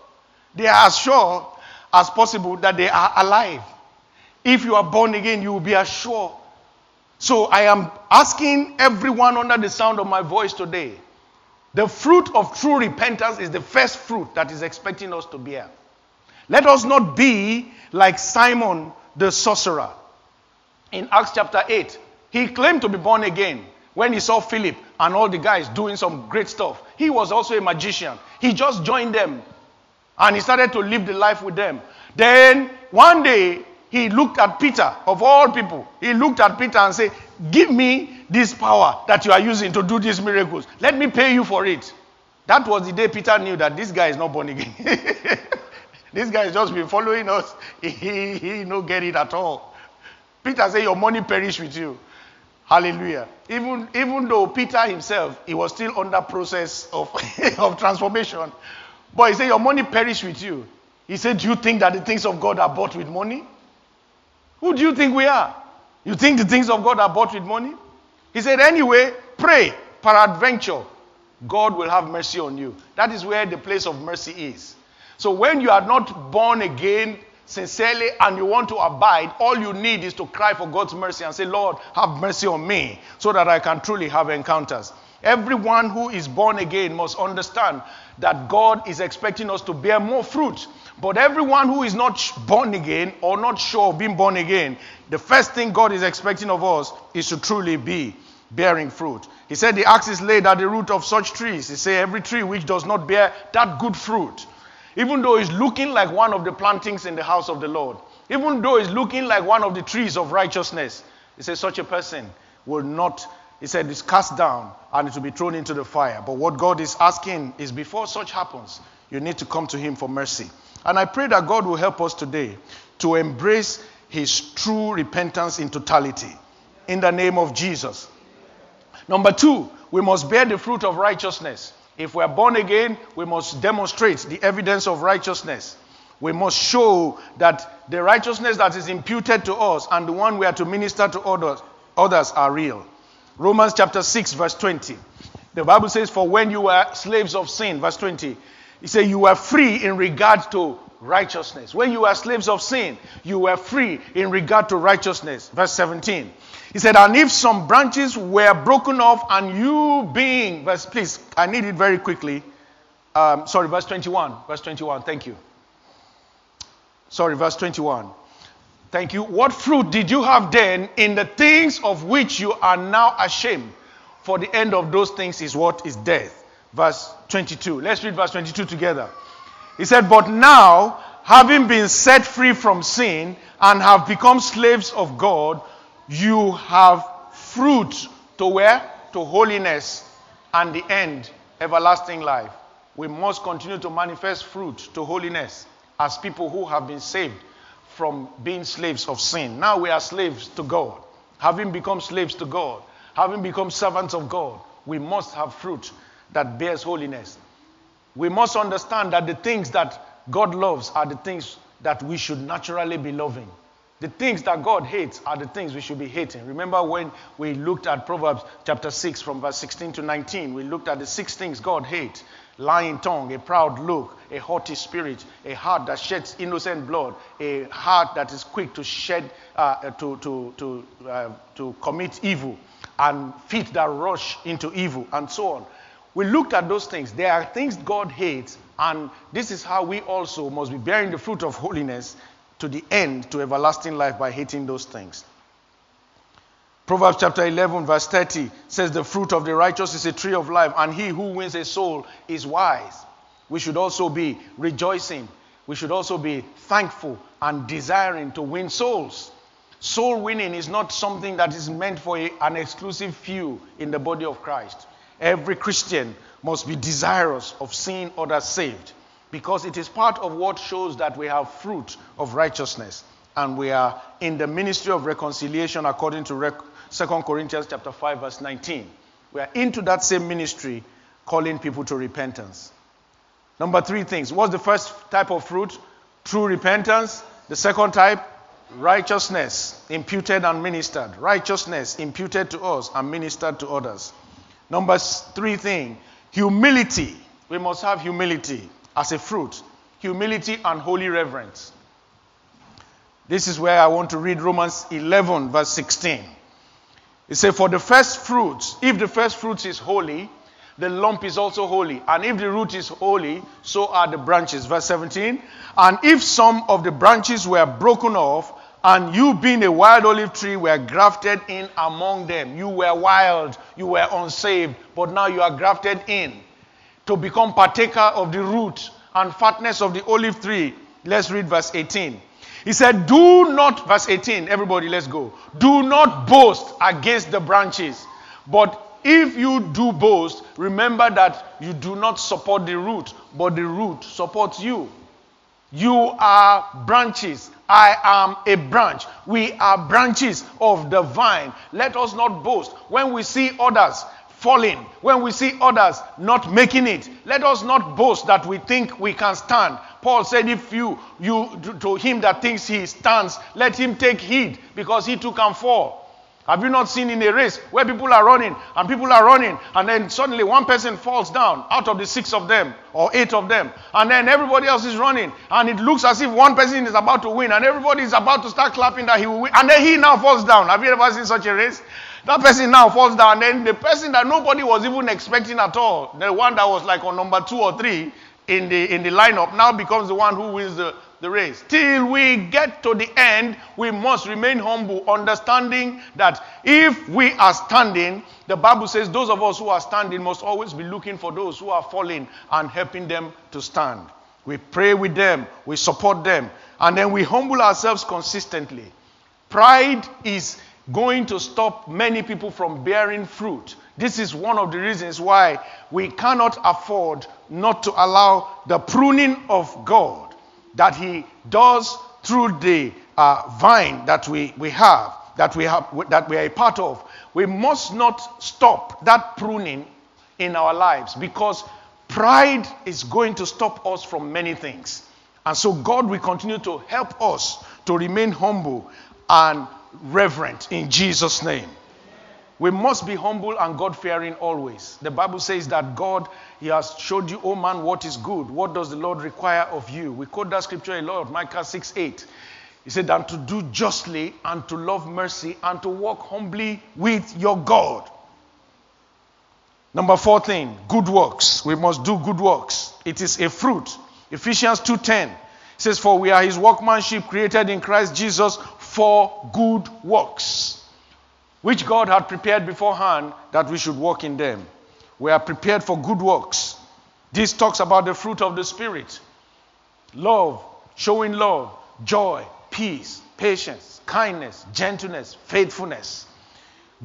They are as sure as possible that they are alive. If you are born again, you will be as sure. So I am asking everyone under the sound of my voice today the fruit of true repentance is the first fruit that is expecting us to bear. Let us not be like Simon the sorcerer. In Acts chapter 8, he claimed to be born again when he saw Philip and all the guys doing some great stuff. He was also a magician. He just joined them and he started to live the life with them. Then one day, he looked at Peter, of all people. He looked at Peter and said, Give me this power that you are using to do these miracles. Let me pay you for it. That was the day Peter knew that this guy is not born again. this guy has just been following us. He, he, he no get it at all. Peter said, Your money perish with you. Hallelujah. Even, even though Peter himself, he was still under process of, of transformation. But he said, Your money perish with you. He said, Do you think that the things of God are bought with money? Who do you think we are? You think the things of God are bought with money? He said, Anyway, pray, peradventure, God will have mercy on you. That is where the place of mercy is. So when you are not born again sincerely and you want to abide, all you need is to cry for God's mercy and say, Lord, have mercy on me so that I can truly have encounters. Everyone who is born again must understand that God is expecting us to bear more fruit. But everyone who is not born again or not sure of being born again, the first thing God is expecting of us is to truly be bearing fruit. He said, The axe is laid at the root of such trees. He said, Every tree which does not bear that good fruit, even though it's looking like one of the plantings in the house of the Lord, even though it's looking like one of the trees of righteousness, he says, Such a person will not he said it's cast down and it will be thrown into the fire. But what God is asking is before such happens, you need to come to Him for mercy. And I pray that God will help us today to embrace His true repentance in totality. In the name of Jesus. Number two, we must bear the fruit of righteousness. If we are born again, we must demonstrate the evidence of righteousness. We must show that the righteousness that is imputed to us and the one we are to minister to others, others are real. Romans chapter 6, verse 20. The Bible says, For when you were slaves of sin, verse 20, he said, You were free in regard to righteousness. When you were slaves of sin, you were free in regard to righteousness. Verse 17. He said, And if some branches were broken off, and you being, verse, please, I need it very quickly. Um, sorry, verse 21. Verse 21. Thank you. Sorry, verse 21. Thank you. What fruit did you have then in the things of which you are now ashamed? For the end of those things is what is death. Verse 22. Let's read verse 22 together. He said, But now, having been set free from sin and have become slaves of God, you have fruit to where? To holiness and the end, everlasting life. We must continue to manifest fruit to holiness as people who have been saved from being slaves of sin. Now we are slaves to God. Having become slaves to God, having become servants of God, we must have fruit that bears holiness. We must understand that the things that God loves are the things that we should naturally be loving. The things that God hates are the things we should be hating. Remember when we looked at Proverbs chapter 6 from verse 16 to 19, we looked at the six things God hates lying tongue, a proud look, a haughty spirit, a heart that sheds innocent blood, a heart that is quick to shed, uh, to, to, to, uh, to commit evil, and feet that rush into evil, and so on. We looked at those things. There are things God hates, and this is how we also must be bearing the fruit of holiness to the end, to everlasting life, by hating those things. Proverbs chapter 11, verse 30 says, The fruit of the righteous is a tree of life, and he who wins a soul is wise. We should also be rejoicing. We should also be thankful and desiring to win souls. Soul winning is not something that is meant for an exclusive few in the body of Christ. Every Christian must be desirous of seeing others saved because it is part of what shows that we have fruit of righteousness and we are in the ministry of reconciliation according to rec- 2 Corinthians chapter 5 verse 19. We are into that same ministry calling people to repentance. Number 3 things. What's the first type of fruit? True repentance. The second type, Righteousness imputed and ministered. Righteousness imputed to us and ministered to others. Number three thing, humility. We must have humility as a fruit. Humility and holy reverence. This is where I want to read Romans 11, verse 16. It says, For the first fruits, if the first fruits is holy, the lump is also holy. And if the root is holy, so are the branches. Verse 17. And if some of the branches were broken off, and you being a wild olive tree were grafted in among them. You were wild, you were unsaved, but now you are grafted in to become partaker of the root and fatness of the olive tree. Let's read verse 18. He said, Do not, verse 18, everybody, let's go. Do not boast against the branches, but if you do boast, remember that you do not support the root, but the root supports you. You are branches. I am a branch. We are branches of the vine. Let us not boast. When we see others falling, when we see others not making it, let us not boast that we think we can stand. Paul said, If you, you to him that thinks he stands, let him take heed, because he too can fall. Have you not seen in a race where people are running and people are running and then suddenly one person falls down out of the six of them or eight of them and then everybody else is running and it looks as if one person is about to win and everybody is about to start clapping that he will win and then he now falls down. Have you ever seen such a race? That person now falls down and then the person that nobody was even expecting at all, the one that was like on number two or three in the in the lineup now becomes the one who wins the the race. Till we get to the end, we must remain humble, understanding that if we are standing, the Bible says those of us who are standing must always be looking for those who are falling and helping them to stand. We pray with them, we support them, and then we humble ourselves consistently. Pride is going to stop many people from bearing fruit. This is one of the reasons why we cannot afford not to allow the pruning of God that He does through the uh, vine that we, we have, that we have, that we are a part of. We must not stop that pruning in our lives because pride is going to stop us from many things. And so God will continue to help us to remain humble and reverent in Jesus' name. We must be humble and God fearing always. The Bible says that God, He has showed you, oh man, what is good. What does the Lord require of you? We quote that scripture a lot, Micah 6 8. He said, and to do justly and to love mercy and to walk humbly with your God. Number four thing, good works. We must do good works. It is a fruit. Ephesians 2:10 says, For we are his workmanship created in Christ Jesus for good works which God had prepared beforehand that we should walk in them. We are prepared for good works. This talks about the fruit of the Spirit love, showing love, joy, peace, patience, kindness, gentleness, faithfulness,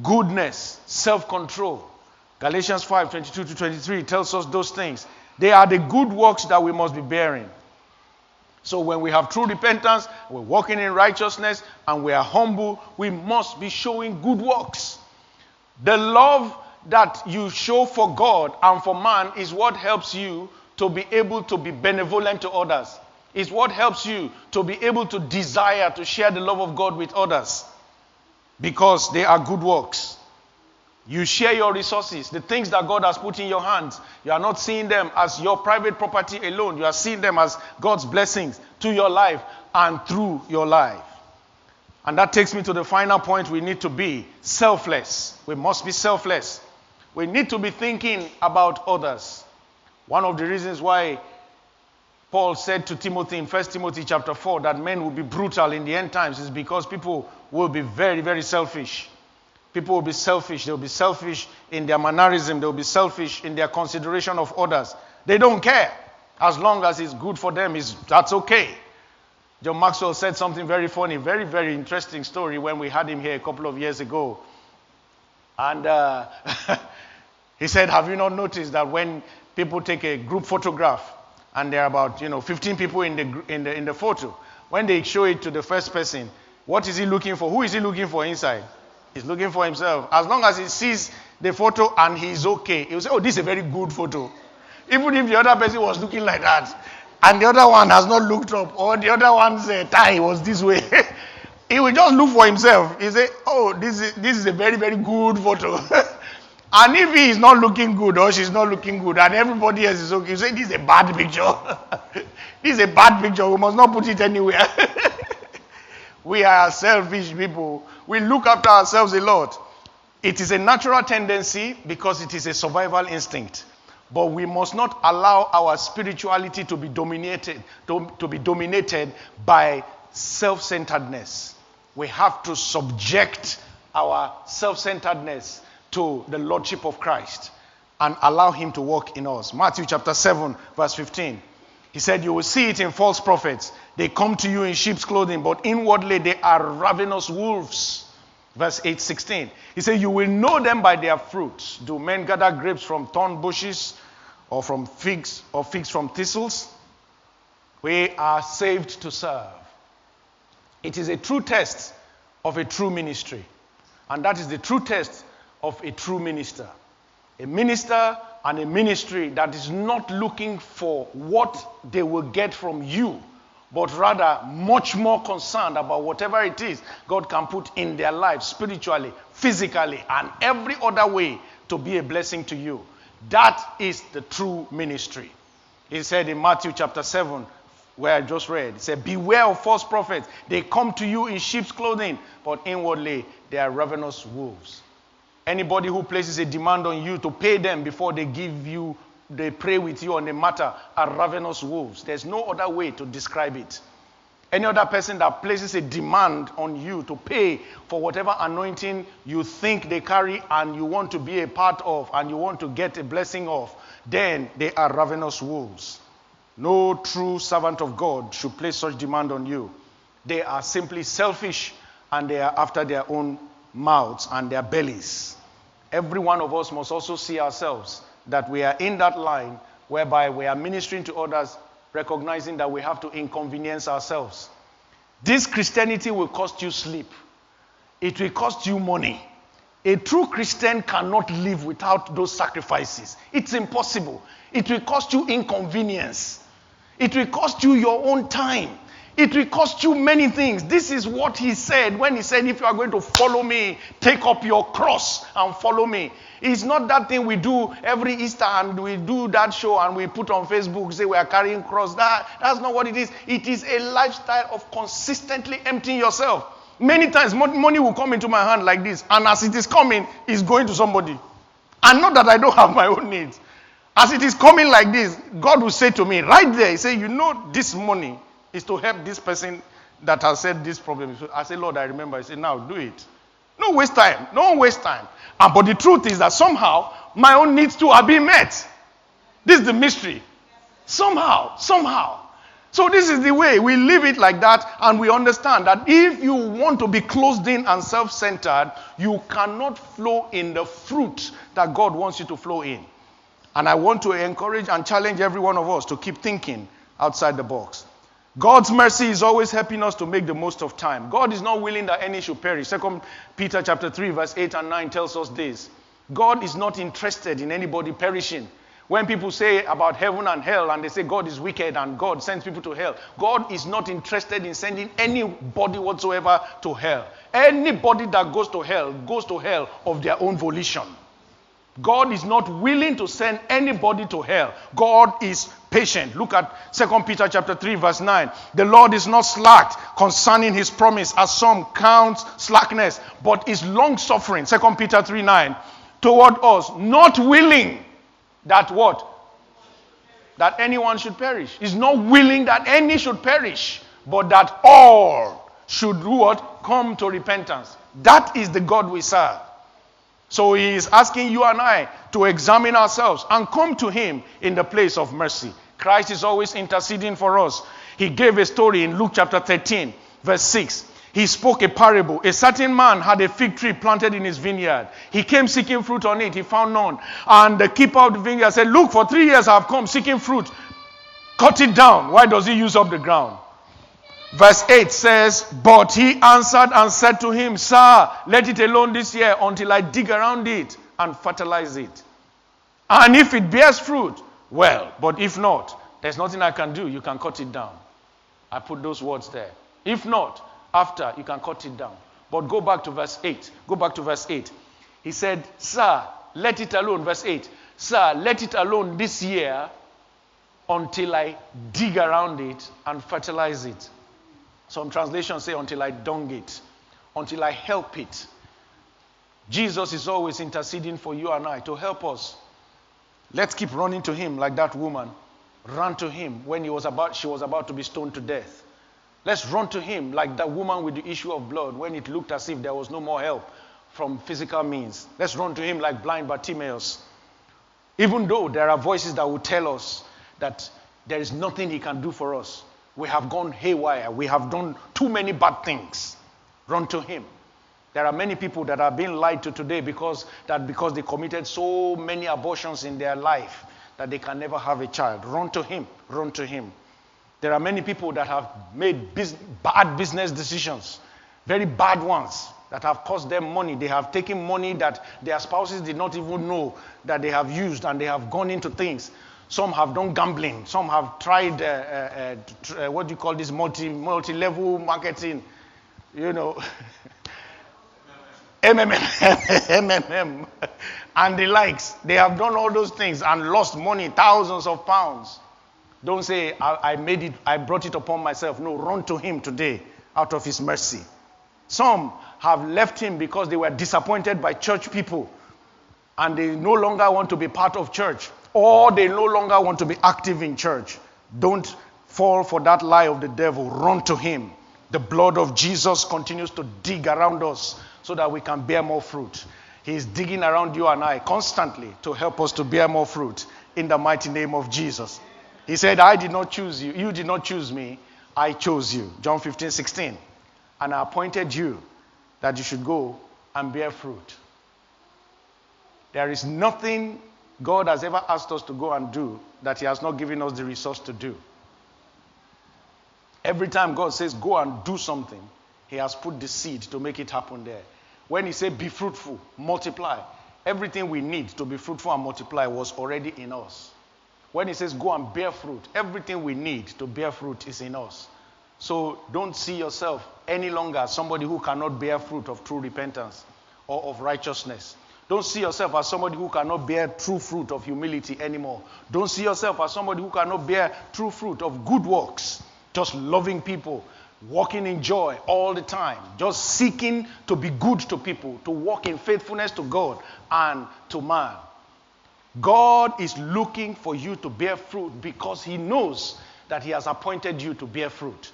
goodness, self control. Galatians 5 22 to 23 tells us those things. They are the good works that we must be bearing. So when we have true repentance, we're walking in righteousness, and we are humble, we must be showing good works. The love that you show for God and for man is what helps you to be able to be benevolent to others. Is what helps you to be able to desire to share the love of God with others because they are good works. You share your resources, the things that God has put in your hands. You are not seeing them as your private property alone. You are seeing them as God's blessings to your life and through your life. And that takes me to the final point we need to be selfless. We must be selfless. We need to be thinking about others. One of the reasons why Paul said to Timothy in 1 Timothy chapter 4 that men will be brutal in the end times is because people will be very, very selfish. People will be selfish. They'll be selfish in their mannerism. They'll be selfish in their consideration of others. They don't care. As long as it's good for them, is that's okay. John Maxwell said something very funny, very, very interesting story when we had him here a couple of years ago. And uh, he said, Have you not noticed that when people take a group photograph and there are about, you know, 15 people in the, in the, in the photo, when they show it to the first person, what is he looking for? Who is he looking for inside? He's looking for himself. As long as he sees the photo and he's okay, he'll say, Oh, this is a very good photo. Even if the other person was looking like that, and the other one has not looked up, or the other one's uh, tie was this way. he will just look for himself. He say, "Oh, this is this is a very very good photo." and if he is not looking good or she's not looking good, and everybody else is okay, you say, "This is a bad picture. this is a bad picture. We must not put it anywhere." we are selfish people. We look after ourselves a lot. It is a natural tendency because it is a survival instinct. But we must not allow our spirituality to be dominated to, to be dominated by self-centeredness. We have to subject our self-centeredness to the lordship of Christ and allow him to work in us. Matthew chapter 7 verse 15. He said, You will see it in false prophets. They come to you in sheep's clothing, but inwardly they are ravenous wolves. Verse 8 16. He said, You will know them by their fruits. Do men gather grapes from thorn bushes or from figs or figs from thistles? We are saved to serve. It is a true test of a true ministry. And that is the true test of a true minister. A minister and a ministry that is not looking for what they will get from you, but rather much more concerned about whatever it is God can put in their lives spiritually, physically, and every other way to be a blessing to you. That is the true ministry. He said in Matthew chapter 7, where I just read, it said, Beware of false prophets. They come to you in sheep's clothing, but inwardly they are ravenous wolves. Anybody who places a demand on you to pay them before they give you, they pray with you on a matter, are ravenous wolves. There's no other way to describe it. Any other person that places a demand on you to pay for whatever anointing you think they carry and you want to be a part of and you want to get a blessing of, then they are ravenous wolves. No true servant of God should place such demand on you. They are simply selfish and they are after their own mouths and their bellies. Every one of us must also see ourselves that we are in that line whereby we are ministering to others, recognizing that we have to inconvenience ourselves. This Christianity will cost you sleep, it will cost you money. A true Christian cannot live without those sacrifices. It's impossible. It will cost you inconvenience. It will cost you your own time. It will cost you many things. This is what he said when he said, If you are going to follow me, take up your cross and follow me. It's not that thing we do every Easter and we do that show and we put on Facebook, say we are carrying cross. That, that's not what it is. It is a lifestyle of consistently emptying yourself. Many times money will come into my hand like this, and as it is coming, it's going to somebody. And not that I don't have my own needs. As it is coming like this, God will say to me, right there, He say, You know, this money is to help this person that has said this problem. So I say, Lord, I remember. I say, Now do it. No waste time. No waste time. And, but the truth is that somehow my own needs too are being met. This is the mystery. Somehow, somehow. So this is the way we live it like that, and we understand that if you want to be closed in and self-centered, you cannot flow in the fruit that God wants you to flow in. And I want to encourage and challenge every one of us to keep thinking outside the box. God's mercy is always helping us to make the most of time. God is not willing that any should perish. Second Peter chapter 3 verse 8 and 9 tells us this. God is not interested in anybody perishing. When people say about heaven and hell and they say God is wicked and God sends people to hell, God is not interested in sending anybody whatsoever to hell. Anybody that goes to hell goes to hell of their own volition. God is not willing to send anybody to hell. God is patient. Look at 2 Peter chapter 3 verse 9. The Lord is not slack concerning his promise as some count slackness, but is long suffering. 2 Peter 3 9 toward us, not willing that what? That anyone should perish. He's not willing that any should perish, but that all should what? Come to repentance. That is the God we serve. So he is asking you and I to examine ourselves and come to him in the place of mercy. Christ is always interceding for us. He gave a story in Luke chapter 13, verse 6. He spoke a parable. A certain man had a fig tree planted in his vineyard. He came seeking fruit on it. He found none. And the keeper of the vineyard said, Look, for three years I have come seeking fruit. Cut it down. Why does he use up the ground? Verse 8 says, But he answered and said to him, Sir, let it alone this year until I dig around it and fertilize it. And if it bears fruit, well, but if not, there's nothing I can do. You can cut it down. I put those words there. If not, After, you can cut it down. But go back to verse 8. Go back to verse 8. He said, Sir, let it alone. Verse 8. Sir, let it alone this year until I dig around it and fertilize it. Some translations say, until I dung it, until I help it. Jesus is always interceding for you and I to help us. Let's keep running to him like that woman ran to him when he was about, she was about to be stoned to death. Let's run to him like that woman with the issue of blood when it looked as if there was no more help from physical means. Let's run to him like blind Bartimaeus. Even though there are voices that will tell us that there is nothing he can do for us. We have gone haywire. We have done too many bad things. Run to him. There are many people that are being lied to today because that because they committed so many abortions in their life that they can never have a child. Run to him. Run to him. There are many people that have made biz- bad business decisions, very bad ones, that have cost them money. They have taken money that their spouses did not even know that they have used, and they have gone into things. Some have done gambling. Some have tried, uh, uh, uh, what do you call this, multi, multi-level marketing, you know, MMM, MMM, and the likes. They have done all those things and lost money, thousands of pounds. Don't say, I, I, made it, I brought it upon myself. No, run to him today out of his mercy. Some have left him because they were disappointed by church people and they no longer want to be part of church or they no longer want to be active in church. Don't fall for that lie of the devil. Run to him. The blood of Jesus continues to dig around us so that we can bear more fruit. He's digging around you and I constantly to help us to bear more fruit in the mighty name of Jesus. He said, I did not choose you. You did not choose me. I chose you. John 15, 16. And I appointed you that you should go and bear fruit. There is nothing God has ever asked us to go and do that He has not given us the resource to do. Every time God says, go and do something, He has put the seed to make it happen there. When He said, be fruitful, multiply, everything we need to be fruitful and multiply was already in us. When he says go and bear fruit, everything we need to bear fruit is in us. So don't see yourself any longer as somebody who cannot bear fruit of true repentance or of righteousness. Don't see yourself as somebody who cannot bear true fruit of humility anymore. Don't see yourself as somebody who cannot bear true fruit of good works, just loving people, walking in joy all the time, just seeking to be good to people, to walk in faithfulness to God and to man. God is looking for you to bear fruit because He knows that He has appointed you to bear fruit.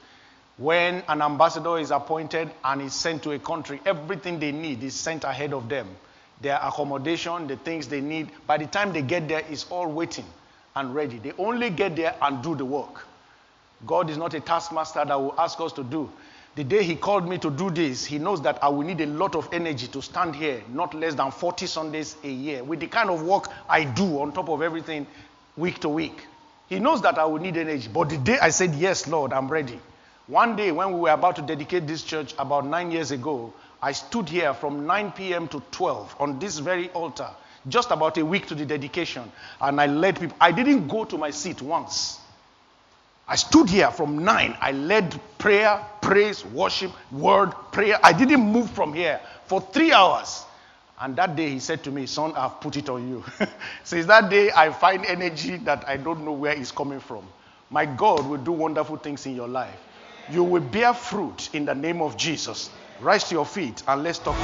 When an ambassador is appointed and is sent to a country, everything they need is sent ahead of them. Their accommodation, the things they need, by the time they get there, is all waiting and ready. They only get there and do the work. God is not a taskmaster that will ask us to do. The day he called me to do this, he knows that I will need a lot of energy to stand here, not less than 40 Sundays a year, with the kind of work I do on top of everything week to week. He knows that I will need energy. But the day I said, Yes, Lord, I'm ready. One day when we were about to dedicate this church about nine years ago, I stood here from 9 p.m. to 12 on this very altar, just about a week to the dedication, and I led people. I didn't go to my seat once. I stood here from 9. I led prayer, praise, worship, word, prayer. I didn't move from here for three hours. And that day he said to me, Son, I've put it on you. Since that day, I find energy that I don't know where it's coming from. My God will do wonderful things in your life. You will bear fruit in the name of Jesus. Rise to your feet and let's talk.